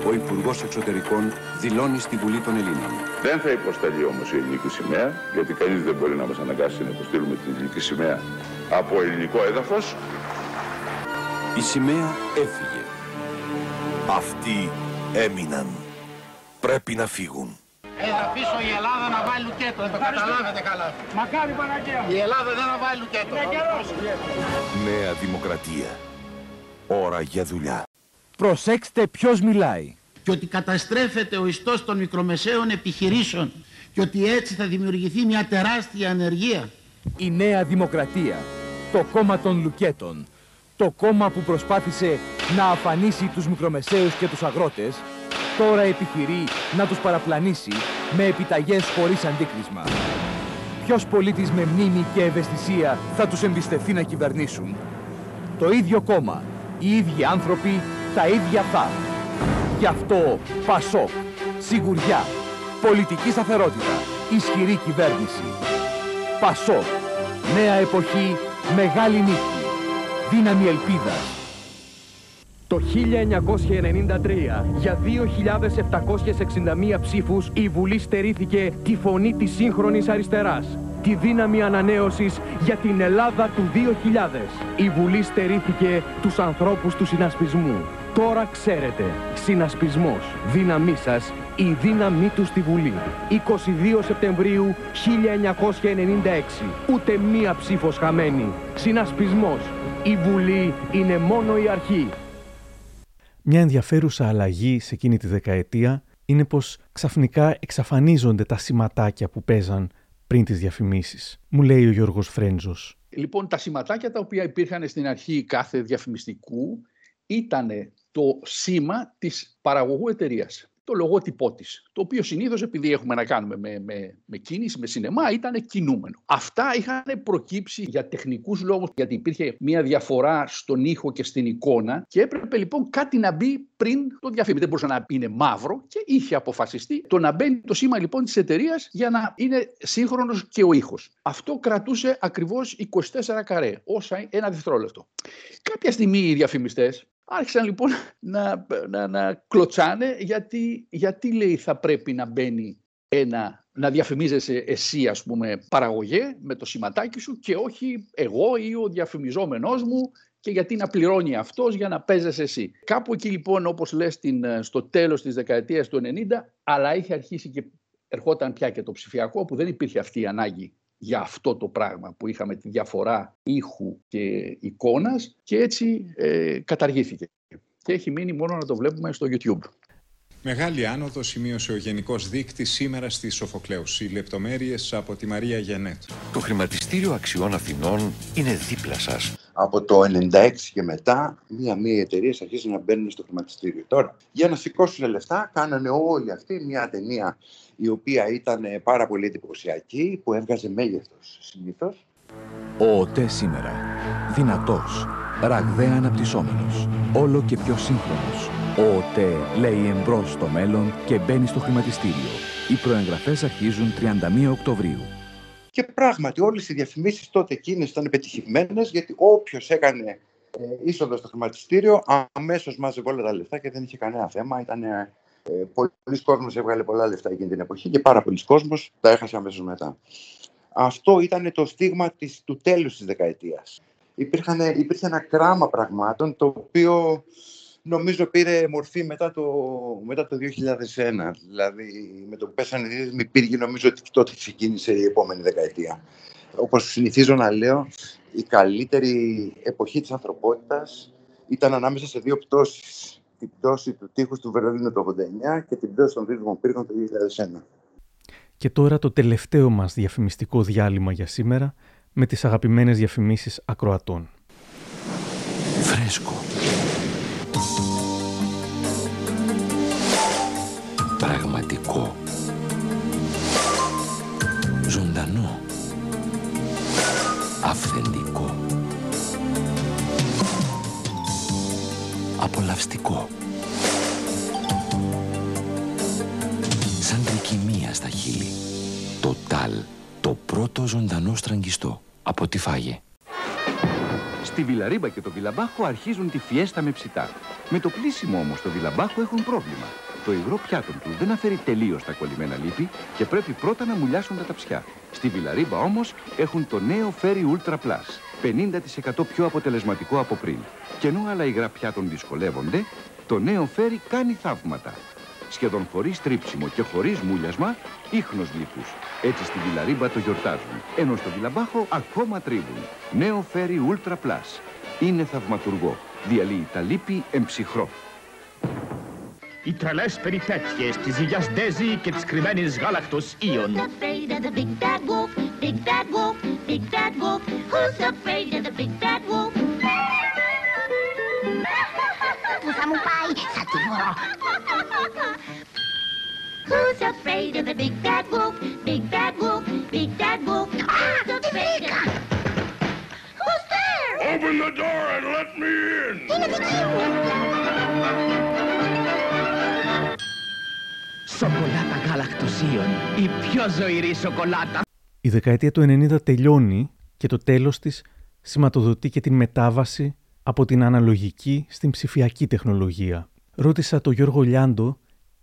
Ο Υπουργός Εξωτερικών δηλώνει στη Βουλή των Ελλήνων. Δεν θα υποσταλεί όμως η ελληνική σημαία, γιατί κανείς δεν μπορεί να μας αναγκάσει να υποστείλουμε την ελληνική σημαία από ελληνικό έδαφος. Η σημαία έφυγε. Αυτοί έμειναν. Πρέπει να φύγουν. Εδώ πίσω η Ελλάδα να βάλει λουκέτο, δεν το καταλάβετε καλά. Μακάρι Παναγία. Η Ελλάδα δεν να βάλει λουκέτο. Είναι καιρός. Νέα Δημοκρατία. Ώρα για δουλειά. Προσέξτε ποιος μιλάει. Και ότι καταστρέφεται ο ιστός των μικρομεσαίων επιχειρήσεων και ότι έτσι θα δημιουργηθεί μια τεράστια ανεργία. Η Νέα Δημοκρατία. Το κόμμα των Λουκέτων. Το κόμμα που προσπάθησε να αφανίσει τους μικρομεσαίους και τους αγρότες, τώρα επιχειρεί να τους παραπλανήσει με επιταγές χωρίς αντίκρισμα. Ποιος πολίτης με μνήμη και ευαισθησία θα τους εμπιστευτεί να κυβερνήσουν; Το ίδιο κόμμα, οι ίδιοι άνθρωποι, τα ίδια θα. Γι' αυτό Πασόκ, σιγουριά, πολιτική σταθερότητα, ισχυρή κυβέρνηση. Πασόκ, νέα εποχή, μεγάλη νίκη, δύναμη ελπίδας. Το 1993, για 2.761 ψήφους, η Βουλή στερήθηκε τη φωνή της σύγχρονης αριστεράς. Τη δύναμη ανανέωσης για την Ελλάδα του 2000. Η Βουλή στερήθηκε τους ανθρώπους του συνασπισμού. Τώρα ξέρετε, συνασπισμός, δύναμή σας, η δύναμή του στη Βουλή. 22 Σεπτεμβρίου 1996. Ούτε μία ψήφος χαμένη. Συνασπισμός. Η Βουλή είναι μόνο η αρχή. Μια ενδιαφέρουσα αλλαγή σε εκείνη τη δεκαετία είναι πως ξαφνικά εξαφανίζονται τα σηματάκια που παίζαν πριν τις διαφημίσεις. Μου λέει ο Γιώργος Φρέντζος. Λοιπόν, τα σηματάκια τα οποία υπήρχαν στην αρχή κάθε διαφημιστικού ήταν το σήμα της παραγωγού εταιρείας το λογότυπό της. Το οποίο συνήθως, επειδή έχουμε να κάνουμε με, με, με κίνηση, με σινεμά, ήταν κινούμενο. Αυτά είχαν προκύψει για τεχνικούς λόγους, γιατί υπήρχε μια διαφορά στον ήχο και στην εικόνα και έπρεπε λοιπόν κάτι να μπει πριν το διαφήμι. Δεν μπορούσε να είναι μαύρο και είχε αποφασιστεί το να μπαίνει το σήμα λοιπόν της εταιρείας για να είναι σύγχρονος και ο ήχος. Αυτό κρατούσε ακριβώς 24 καρέ, όσα ένα δευτερόλεπτο. Κάποια στιγμή οι διαφημιστές Άρχισαν λοιπόν να, να, να κλωτσάνε γιατί, γιατί λέει θα πρέπει να μπαίνει ένα, να διαφημίζεσαι εσύ ας πούμε παραγωγέ με το σηματάκι σου και όχι εγώ ή ο διαφημιζόμενός μου και γιατί να πληρώνει αυτός για να παίζεσαι εσύ. Κάπου εκεί λοιπόν όπως λες την, στο τέλος της δεκαετίας του 90 αλλά είχε αρχίσει και ερχόταν πια και το ψηφιακό που δεν υπήρχε αυτή η ανάγκη για αυτό το πράγμα που είχαμε τη διαφορά ήχου και εικόνας και έτσι ε, καταργήθηκε. Και έχει μείνει μόνο να το βλέπουμε στο YouTube. Μεγάλη άνοδο σημείωσε ο Γενικός Δείκτης σήμερα στη Σοφοκλέους. Οι λεπτομέρειες από τη Μαρία Γενέτ. Το χρηματιστήριο αξιών Αθηνών είναι δίπλα σας. Από το 96 και μετά, μία-μία εταιρείες αρχίζουν να μπαίνουν στο χρηματιστήριο. Τώρα, για να σηκώσουν λεφτά, κάνανε όλοι αυτοί μια ταινία η οποία ήταν πάρα πολύ εντυπωσιακή, που έβγαζε μέγεθος συνήθως. Ο ΟΤΕ σήμερα. Δυνατός, ραγδαία αναπτυσσόμενος, όλο και πιο σύγχρονος. Ο ΟΤΕ λέει εμπρός στο μέλλον και μπαίνει στο χρηματιστήριο. Οι προεγγραφές αρχίζουν 31 Οκτωβρίου. Και πράγματι όλες οι διαφημίσεις τότε εκείνες ήταν πετυχημένες γιατί όποιος έκανε ε, είσοδο στο χρηματιστήριο αμέσως μάζευε όλα τα λεφτά και δεν είχε κανένα θέμα. Ήταν, ε, πολλοί κόσμος έβγαλε πολλά λεφτά εκείνη την εποχή και πάρα πολλοί κόσμος τα έχασε αμέσως μετά. Αυτό ήταν το στίγμα της, του τέλους της δεκαετίας. Υπήρχαν, υπήρχε ένα κράμα πραγμάτων το οποίο νομίζω πήρε μορφή μετά το, μετά το 2001. Δηλαδή με το που πέσανε οι δίδυμοι πύργοι νομίζω ότι τότε ξεκίνησε η επόμενη δεκαετία. Όπως συνηθίζω να λέω, η καλύτερη εποχή της ανθρωπότητας ήταν ανάμεσα σε δύο πτώσεις. Την πτώση του τείχους του Βερολίνου το 89 και την πτώση των δίδυμων πύργων το 2001. Και τώρα το τελευταίο μας διαφημιστικό διάλειμμα για σήμερα με τις αγαπημένες διαφημίσεις ακροατών. Φρέσκο. Πραγματικό. Ζωντανό. Αυθεντικό. Απολαυστικό. Σαν τρικυμία στα χείλη. Το τάλ. Το πρώτο ζωντανό στραγγιστό. Από τη φάγε. Στη Βιλαρίμπα και το Βιλαμπάχο αρχίζουν τη φιέστα με ψητά. Με το πλήσιμο όμως στο Βιλαμπάχο έχουν πρόβλημα. Το υγρό πιάτων τους δεν αφαιρεί τελείως τα κολλημένα λίπη και πρέπει πρώτα να μουλιάσουν τα ταψιά. Στη Βιλαρίμπα όμως έχουν το νέο Ferry Ultra Plus. 50% πιο αποτελεσματικό από πριν. Και ενώ άλλα υγρά πιάτων δυσκολεύονται, το νέο Ferry κάνει θαύματα. Σχεδόν χωρίς τρίψιμο και χωρίς μούλιασμα, ίχνος λίπους. Έτσι στη Βιλαρίμπα το γιορτάζουν, ενώ στο Βιλαμπάχο ακόμα τρίβουν. Νέο Ferry Ultra Plus. Είναι θαυματουργό διαλύει τα λύπη εν ψυχρό. Οι τρελές περιπέτειες της ζυγιά Ντέζη και της κρυμμένης γάλακτος Ιων. Σοκολάτα γάλακτος Ιων. Η πιο ζωηρή σοκολάτα. Η δεκαετία του 90 τελειώνει και το τέλος της σηματοδοτεί και την μετάβαση από την αναλογική στην ψηφιακή τεχνολογία. Ρώτησα τον Γιώργο Λιάντο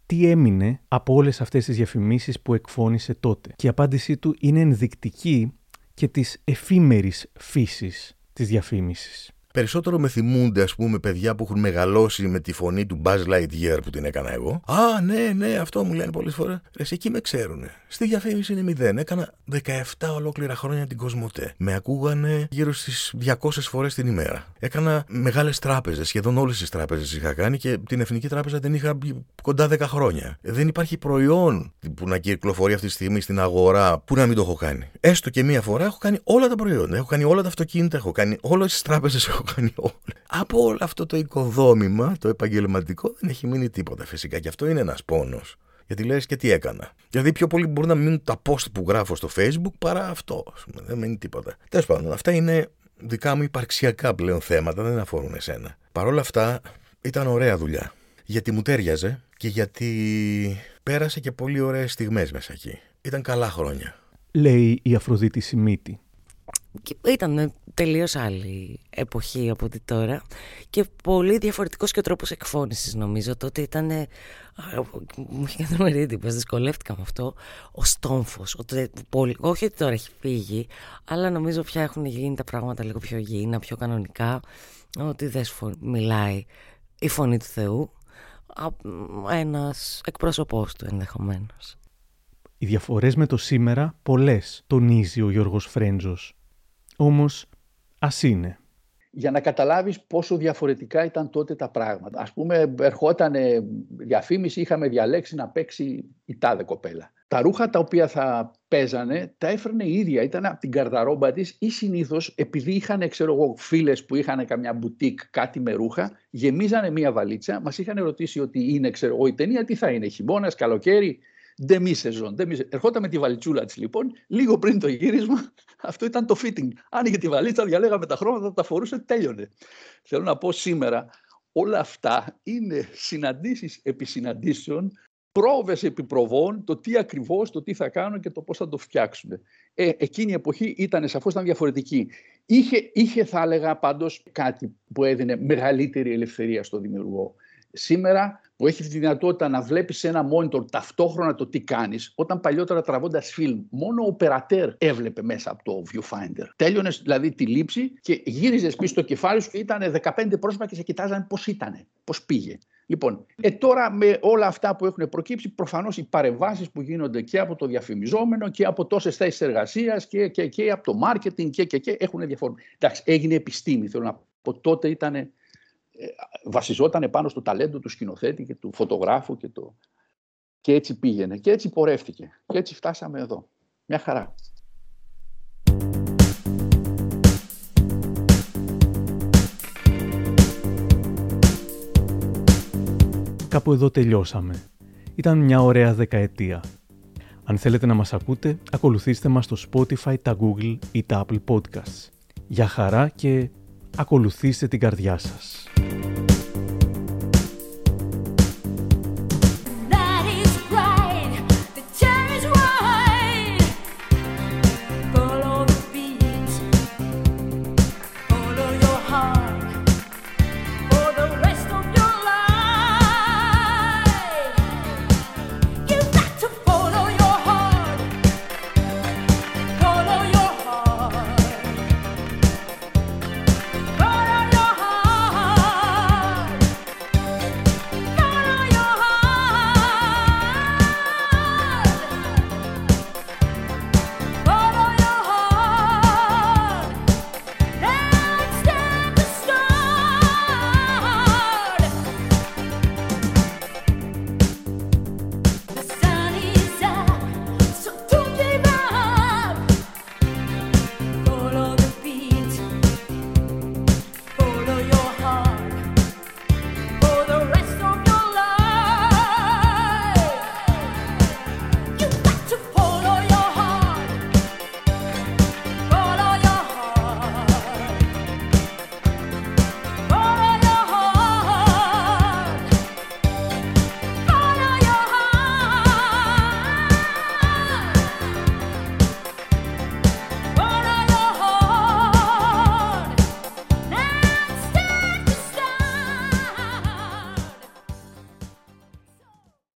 τι έμεινε από όλες αυτές τις διαφημίσεις που εκφώνησε τότε. Και η απάντησή του είναι ενδεικτική και της εφήμερης φύσης της διαφήμισης. Περισσότερο με θυμούνται, ας πούμε, παιδιά που έχουν μεγαλώσει με τη φωνή του Buzz Lightyear που την έκανα εγώ. Α, ναι, ναι, αυτό μου λένε πολλές φορές. Ρε, σε εκεί με ξέρουν. Στη διαφήμιση είναι μηδέν. Έκανα 17 ολόκληρα χρόνια την Κοσμοτέ. Με ακούγανε γύρω στις 200 φορές την ημέρα. Έκανα μεγάλες τράπεζες. Σχεδόν όλες τις τράπεζες είχα κάνει και την Εθνική Τράπεζα την είχα κοντά 10 χρόνια. Δεν υπάρχει προϊόν που να κυκλοφορεί αυτή τη στιγμή στην αγορά που να μην το έχω κάνει. Έστω και μία φορά έχω κάνει όλα τα προϊόντα. Έχω κάνει όλα τα αυτοκίνητα, έχω κάνει όλες τις τράπεζες, έχω κάνει όλα. Από όλο αυτό το οικοδόμημα, το επαγγελματικό, δεν έχει μείνει τίποτα φυσικά. Και αυτό είναι ένας πόνος. Γιατί λες και τι έκανα. Δηλαδή πιο πολύ μπορεί να μείνουν τα post που γράφω στο facebook παρά αυτό. ας πούμε. Δεν μένει τίποτα. Τέλος πάντων, αυτά είναι δικά μου υπαρξιακά πλέον θέματα, δεν αφορούν εσένα. Παρ' όλα αυτά ήταν ωραία δουλειά. Γιατί μου τέριαζε και γιατί πέρασε και πολύ ωραίες στιγμές μέσα εκεί. Ήταν καλά χρόνια. Λέει η Αφροδίτη Σιμίτη. Και ήταν τελείως άλλη εποχή από ότι τώρα και πολύ διαφορετικός και ο τρόπος εκφώνησης νομίζω. Τότε ήταν, α, μου είχε κάνει τρομερή εντύπωση, δυσκολεύτηκα με αυτό, ο στόμφος. Ότι πολύ, όχι ότι τώρα έχει φύγει, αλλά νομίζω πια έχουν γίνει τα πράγματα λίγο πιο υγιεινά, πιο κανονικά, ότι δεν σου φω- μιλάει η φωνή του Θεού, α, ένας εκπρόσωπός του ενδεχομένως. Οι διαφορές με το σήμερα πολλές, τονίζει ο Γιώργος Φρέντζος. Όμως, ας είναι. για να καταλάβεις πόσο διαφορετικά ήταν τότε τα πράγματα. Ας πούμε, ερχόταν διαφήμιση, είχαμε διαλέξει να παίξει η τάδε κοπέλα. Τα ρούχα τα οποία θα παίζανε, τα έφερνε η ίδια, ήταν από την καρδαρόμπα της ή συνήθως επειδή είχαν, ξέρω εγώ, φίλες που είχαν καμιά μπουτίκ κάτι με ρούχα, γεμίζανε μία βαλίτσα, μας είχαν ρωτήσει ότι είναι, ξέρω εγώ, η ταινία τι θα είναι, χειμώνας, καλοκαίρι, Demi σεζόν. Ερχόταν με τη βαλιτσούλα της λοιπόν, λίγο πριν το γύρισμα, αυτό ήταν το fitting. Άνοιγε τη βαλίτσα, διαλέγαμε τα χρώματα, τα φορούσε, τέλειωνε. Θέλω να πω σήμερα, όλα αυτά είναι συναντήσεις επί συναντήσεων, πρόβες επί προβών, το τι ακριβώς, το τι θα κάνουν και το πώς θα το φτιάξουν. Ε, εκείνη η εποχή ήταν σαφώς ήταν διαφορετική. Είχε, είχε θα έλεγα πάντως κάτι που έδινε μεγαλύτερη ελευθερία στο δημιουργό. Σήμερα που έχεις τη δυνατότητα να βλέπεις σε ένα monitor ταυτόχρονα το τι κάνεις, όταν παλιότερα τραβώντας φιλμ, μόνο ο operator έβλεπε μέσα από το viewfinder. Τέλειωνες δηλαδή τη λήψη και γύριζες πίσω στο κεφάλι σου και ήταν 15 πρόσωπα και σε κοιτάζαν πώς ήταν, πώς πήγε. Λοιπόν, ε, τώρα με όλα αυτά που έχουν προκύψει, προφανώς οι παρεμβάσεις που γίνονται και από το διαφημιζόμενο και από τόσες θέσεις εργασίας και, και, και από το marketing και, και, και έχουν διαφορά. Εντάξει, έγινε επιστήμη. Θέλω να πω, τότε ήταν βασιζόταν πάνω στο ταλέντο του σκηνοθέτη και του φωτογράφου και, το... και έτσι πήγαινε και έτσι πορεύτηκε και έτσι φτάσαμε εδώ. Μια χαρά. Κάπου εδώ τελειώσαμε. Ήταν μια ωραία δεκαετία. Αν θέλετε να μας ακούτε, ακολουθήστε μας στο Spotify, τα Google ή τα Apple Podcasts. Για χαρά και ακολουθήστε την καρδιά σας.